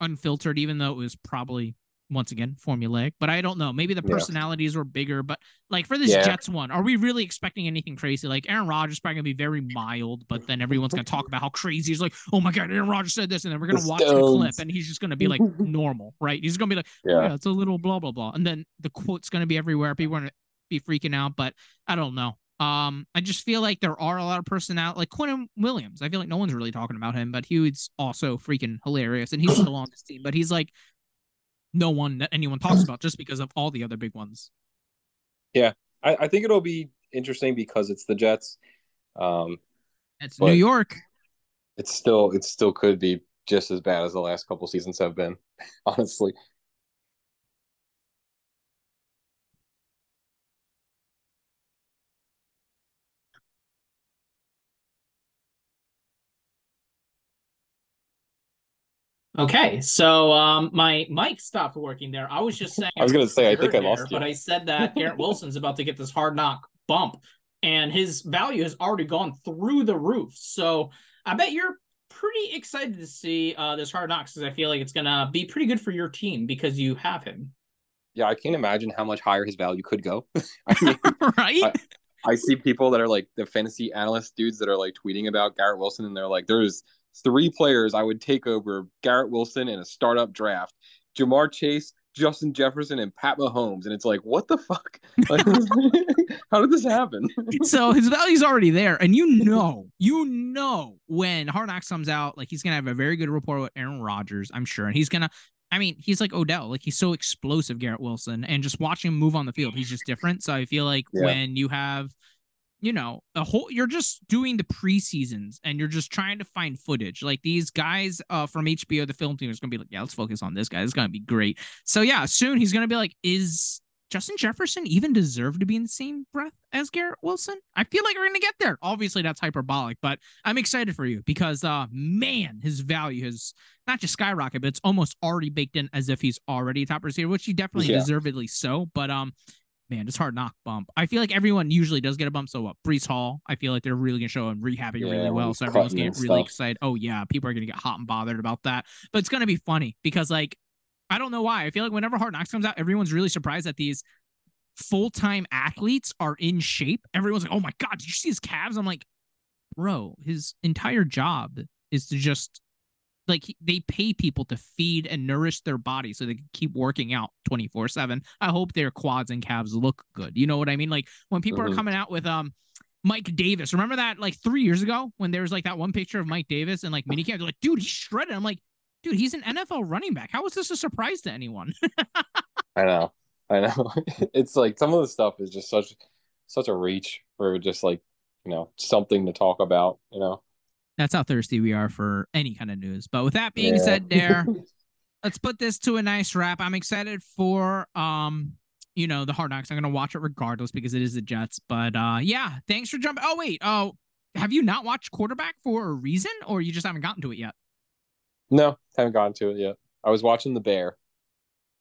unfiltered, even though it was probably once again formulaic but i don't know maybe the personalities yeah. were bigger but like for this yeah. jets one are we really expecting anything crazy like aaron rodgers probably gonna be very mild but then everyone's gonna talk about how crazy he's like oh my god aaron rodgers said this and then we're gonna the watch stones. the clip and he's just gonna be like [laughs] normal right he's gonna be like yeah. Oh, yeah it's a little blah blah blah and then the quote's gonna be everywhere people are gonna be freaking out but i don't know um, I just feel like there are a lot of personality, like Quinnen Williams. I feel like no one's really talking about him, but he was also freaking hilarious, and he's still [clears throat] on this team. But he's like no one that anyone talks about just because of all the other big ones. Yeah, I, I think it'll be interesting because it's the Jets. Um, it's New York. It's still it still could be just as bad as the last couple seasons have been, [laughs] honestly. Okay, so um, my mic stopped working there. I was just saying. I was going to say, I think there, I lost you. But I said that Garrett Wilson's about to get this hard knock bump, and his value has already gone through the roof. So I bet you're pretty excited to see uh, this hard knocks because I feel like it's going to be pretty good for your team because you have him. Yeah, I can't imagine how much higher his value could go. [laughs] I mean, [laughs] right? I, I see people that are like the fantasy analyst dudes that are like tweeting about Garrett Wilson, and they're like, "There's three players I would take over Garrett Wilson in a startup draft. Ja'Marr Chase, Justin Jefferson, and Pat Mahomes. And it's like, what the fuck? [laughs] Like, [laughs] how did this happen? [laughs] so his value's already there. And you know, you know when Hard Knocks comes out, like he's gonna have a very good rapport with Aaron Rodgers, I'm sure. And he's gonna I mean, he's like Odell, like he's so explosive, Garrett Wilson, and just watching him move on the field, he's just different. So I feel like yeah. when you have you know, a whole you're just doing the preseasons and you're just trying to find footage. Like these guys uh from HBO, the film team is gonna be like, yeah, let's focus on this guy. It's gonna be great. So yeah, soon he's gonna be like, is Justin Jefferson even deserve to be in the same breath as Garrett Wilson? I feel like we're gonna get there. Obviously, that's hyperbolic, but I'm excited for you because uh man, his value has not just skyrocketed, but it's almost already baked in as if he's already a top receiver, which he definitely Yeah. deservedly so. But um man, it's hard knock bump. I feel like everyone usually does get a bump. So what? Breece Hall, I feel like they're really gonna show him rehabbing Yeah, really well. So everyone's getting really stuff. excited. Oh yeah, people are gonna get hot and bothered about that. But it's gonna be funny because like I don't know why. I feel like whenever Hard Knocks comes out, everyone's really surprised that these full-time athletes are in shape. Everyone's like, "Oh my god, did you see his calves?" I'm like, "Bro, his entire job is to just like they pay people to feed and nourish their body so they can keep working out 24/7. I hope their quads and calves look good. You know what I mean? Like when people are Mhm. coming out with um Mike Davis. Remember that like 3 years ago when there was like that one picture of Mike Davis and like minicamp they're like, "Dude, he's shredded." I'm like, "Dude, he's an NFL running back. How is this a surprise to anyone?" [laughs] I know. I know. [laughs] it's like some of the stuff is just such such a reach for just like, you know, something to talk about, you know. That's how thirsty we are for any kind of news. But with that being Yeah. said, there, [laughs] let's put this to a nice wrap. I'm excited for um, you know, the hard knocks. I'm gonna watch it regardless because it is the Jets. But uh yeah, thanks for jumping. Oh, wait. Oh, have you not watched quarterback for a reason or you just haven't gotten to it yet? No, haven't gotten to it yet. I was watching The Bear.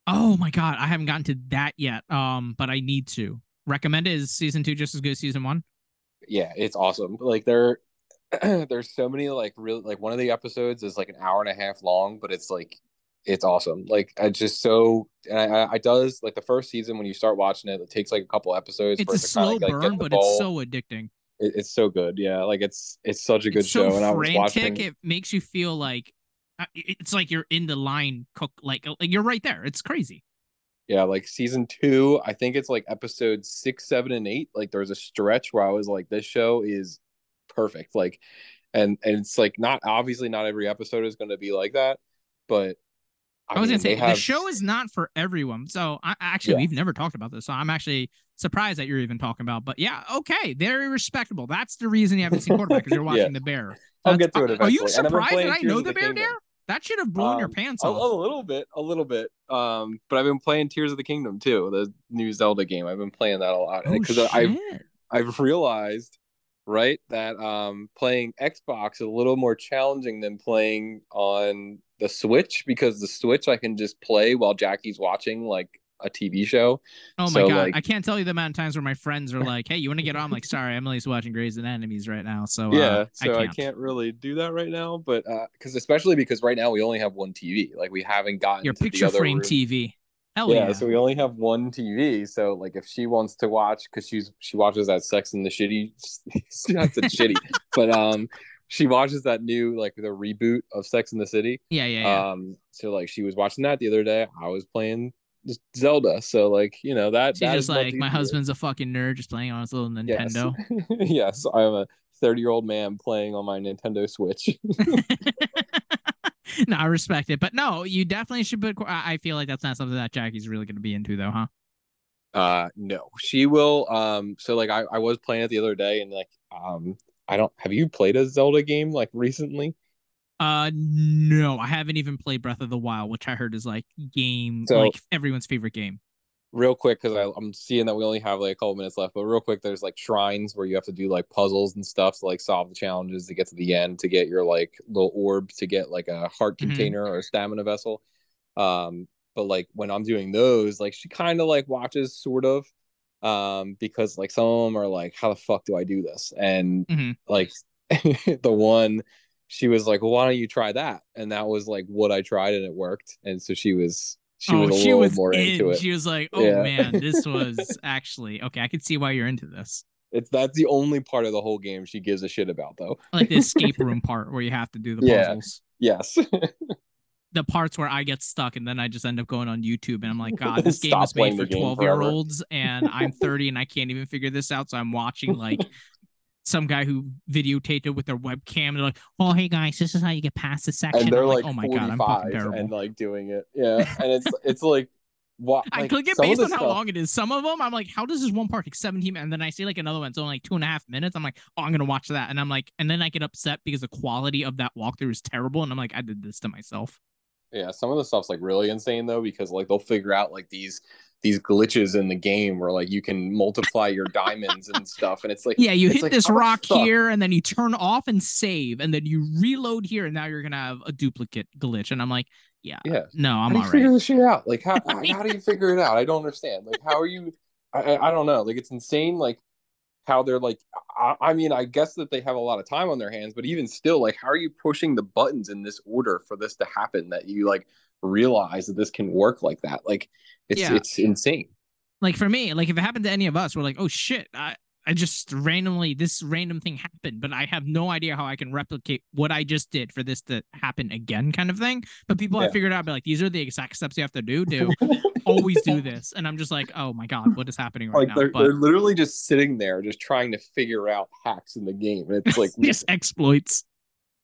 Oh my god, I haven't gotten to that yet. Um, but I need to. Recommend it. Is season two just as good as season one? Yeah, it's awesome. Like there [clears throat] there's so many like really like one of the episodes is like an hour and a half long, but it's like it's awesome. Like I just so and I, I, I does like the first season when you start watching it, it takes like a couple episodes. It's for a it to kinda, slow like, get burn, but ball. it's so addicting. It- it's so good. Yeah, like it's it's such a good so show. And I was watching. It makes you feel like uh, it's like you're in the line cook like, like you're right there. It's crazy. Yeah, like season two, I think it's like episode six, seven, and eight. Like there was a stretch where I was like, this show is perfect. Like, and and it's like not obviously not every episode is going to be like that, but I, was mean, gonna say have- the show is not for everyone. So I actually Yeah. we've never talked about this. So I'm actually surprised that you're even talking about. But yeah, okay, very respectable. That's the reason you haven't seen quarterback because you're [laughs] watching Yeah. the Bear. I'll That's- get to it Are you eventually. I've been surprised that I know the the Bear Kingdom. Dare? That should have blown your Um, pants a, off. a little bit, a little bit. Um, but I've been playing Tears of the Kingdom too, the new Zelda game. I've been playing that a lot Oh, because shit. I've I've realized, right, that um playing Xbox is a little more challenging than playing on the Switch because the Switch I can just play while Jackie's watching like a TV show. Oh my So, god! like- I can't tell you the amount of times where my friends are [laughs] like, "Hey, you want to get on?" I'm like, "Sorry, Emily's watching Grey's Anatomy right now, so yeah, uh, so I I can't." can't. really do that right now, but uh because especially because right now we only have one TV, like we haven't gotten Your picture other frame room. TV. Hell yeah, yeah! so we only have one TV. So like if she wants to watch because she's she watches that Sex and the Shitty [laughs] not that shitty, but um she watches that new like the reboot of Sex in the City. yeah, yeah, yeah. Um so like she was watching that the other day. I was playing just Zelda. So like, you know, that She's that just like, my husband's a fucking nerd, just playing on his little Yes. Nintendo. [laughs] yes, I'm a 30 year old man playing on my Nintendo Switch. [laughs] [laughs] no, I respect it, but no, you definitely should put. I feel like that's not something that Jackie's really going to be into, though, huh? Uh no. She will um so like I, I was playing it the other day and like um I don't have you played a Zelda game like recently? Uh, no, I haven't even played Breath of the Wild, which I heard is like game, So- like everyone's favorite game. Real quick because I'm seeing that we only have like a couple minutes left, but real quick, there's like shrines where you have to do like puzzles and stuff to like solve the challenges to get to the end to get your like little orb to get like a heart Mhm. container or a stamina vessel. Um, but like when I'm doing those, like she kind of like watches sort of, um, because like some of them are like, how the fuck do I do this? And Mhm. like [laughs] the one she was like, well, why don't you try that? And that was like what I tried and it worked. And so she was she oh, was a little more in. into it. She was like, "Oh Yeah. man, this [laughs] was actually okay. I could see why you're into this." It's that's the only part of the whole game she gives a shit about though. Like the escape room [laughs] part where you have to do the Yeah. puzzles. Yes. The parts where I get stuck and then I just end up going on YouTube and I'm like, God, this [laughs] game was made for 12 year olds and I'm 30 and I can't even figure this out. So I'm watching like some guy who videotaped it with their webcam. They're like, oh, hey guys, this is how you get past this section. and they're I'm like, oh my God, I'm fucking terrible. and like doing it. Yeah. And it's [laughs] it's like what I click it based on how stuff- long it is. Some of them, I'm like, how does this one part take 17? And then I see like another one, it's only like two and a half minutes. I'm like, oh, I'm gonna watch that, and I'm like, and then I get upset because the quality of that walkthrough is terrible, and I'm like, I did this to myself. Yeah, some of the stuff's like really insane though because like they'll figure out like these these glitches in the game where like you can multiply your diamonds and [laughs] stuff, and it's like Yeah, you hit like, this much rock stuff? here, and then you turn off and save, and then you reload here, and now you're gonna have a duplicate glitch. And I'm like, yeah, Yeah, no, I'm how do you figure this shit out? Like [laughs] how how do you figure it out? I don't understand. Like how are you? I I, I don't know. Like it's insane. Like how they're like. I, I mean, I guess that they have a lot of time on their hands, but even still, like how are you pushing the buttons in this order for this to happen? That you like realize that this can work like that. Like it's Yeah. it's insane. Like for me, like if it happened to any of us, we're like, oh shit, I I just randomly this random thing happened, but I have no idea how I can replicate what I just did for this to happen again, kind of thing. But people Yeah. have figured out, be like, these are the exact steps you have to do Do [laughs] always do this, and I'm just like, oh my god, what is happening right like now? they're, But they're literally just sitting there just trying to figure out hacks in the game and it's like [laughs] just exploits.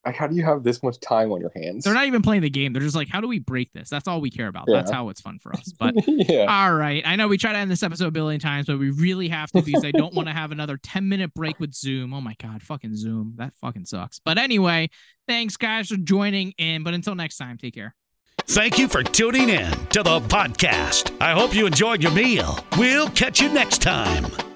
Like, how do you have this much time on your hands They're not even playing the game. They're just like, how do we break this? That's all we care about. That's how it's fun for us. [laughs] But yeah all right, I know we try to end this episode a billion times, but we really have to because I don't want to have another 10 minute break with Zoom. Oh my god, fucking Zoom. That fucking sucks. But anyway, thanks guys for joining in. But until next time, take care. Thank you for tuning in to the podcast. I hope you enjoyed your meal. We'll catch you next time.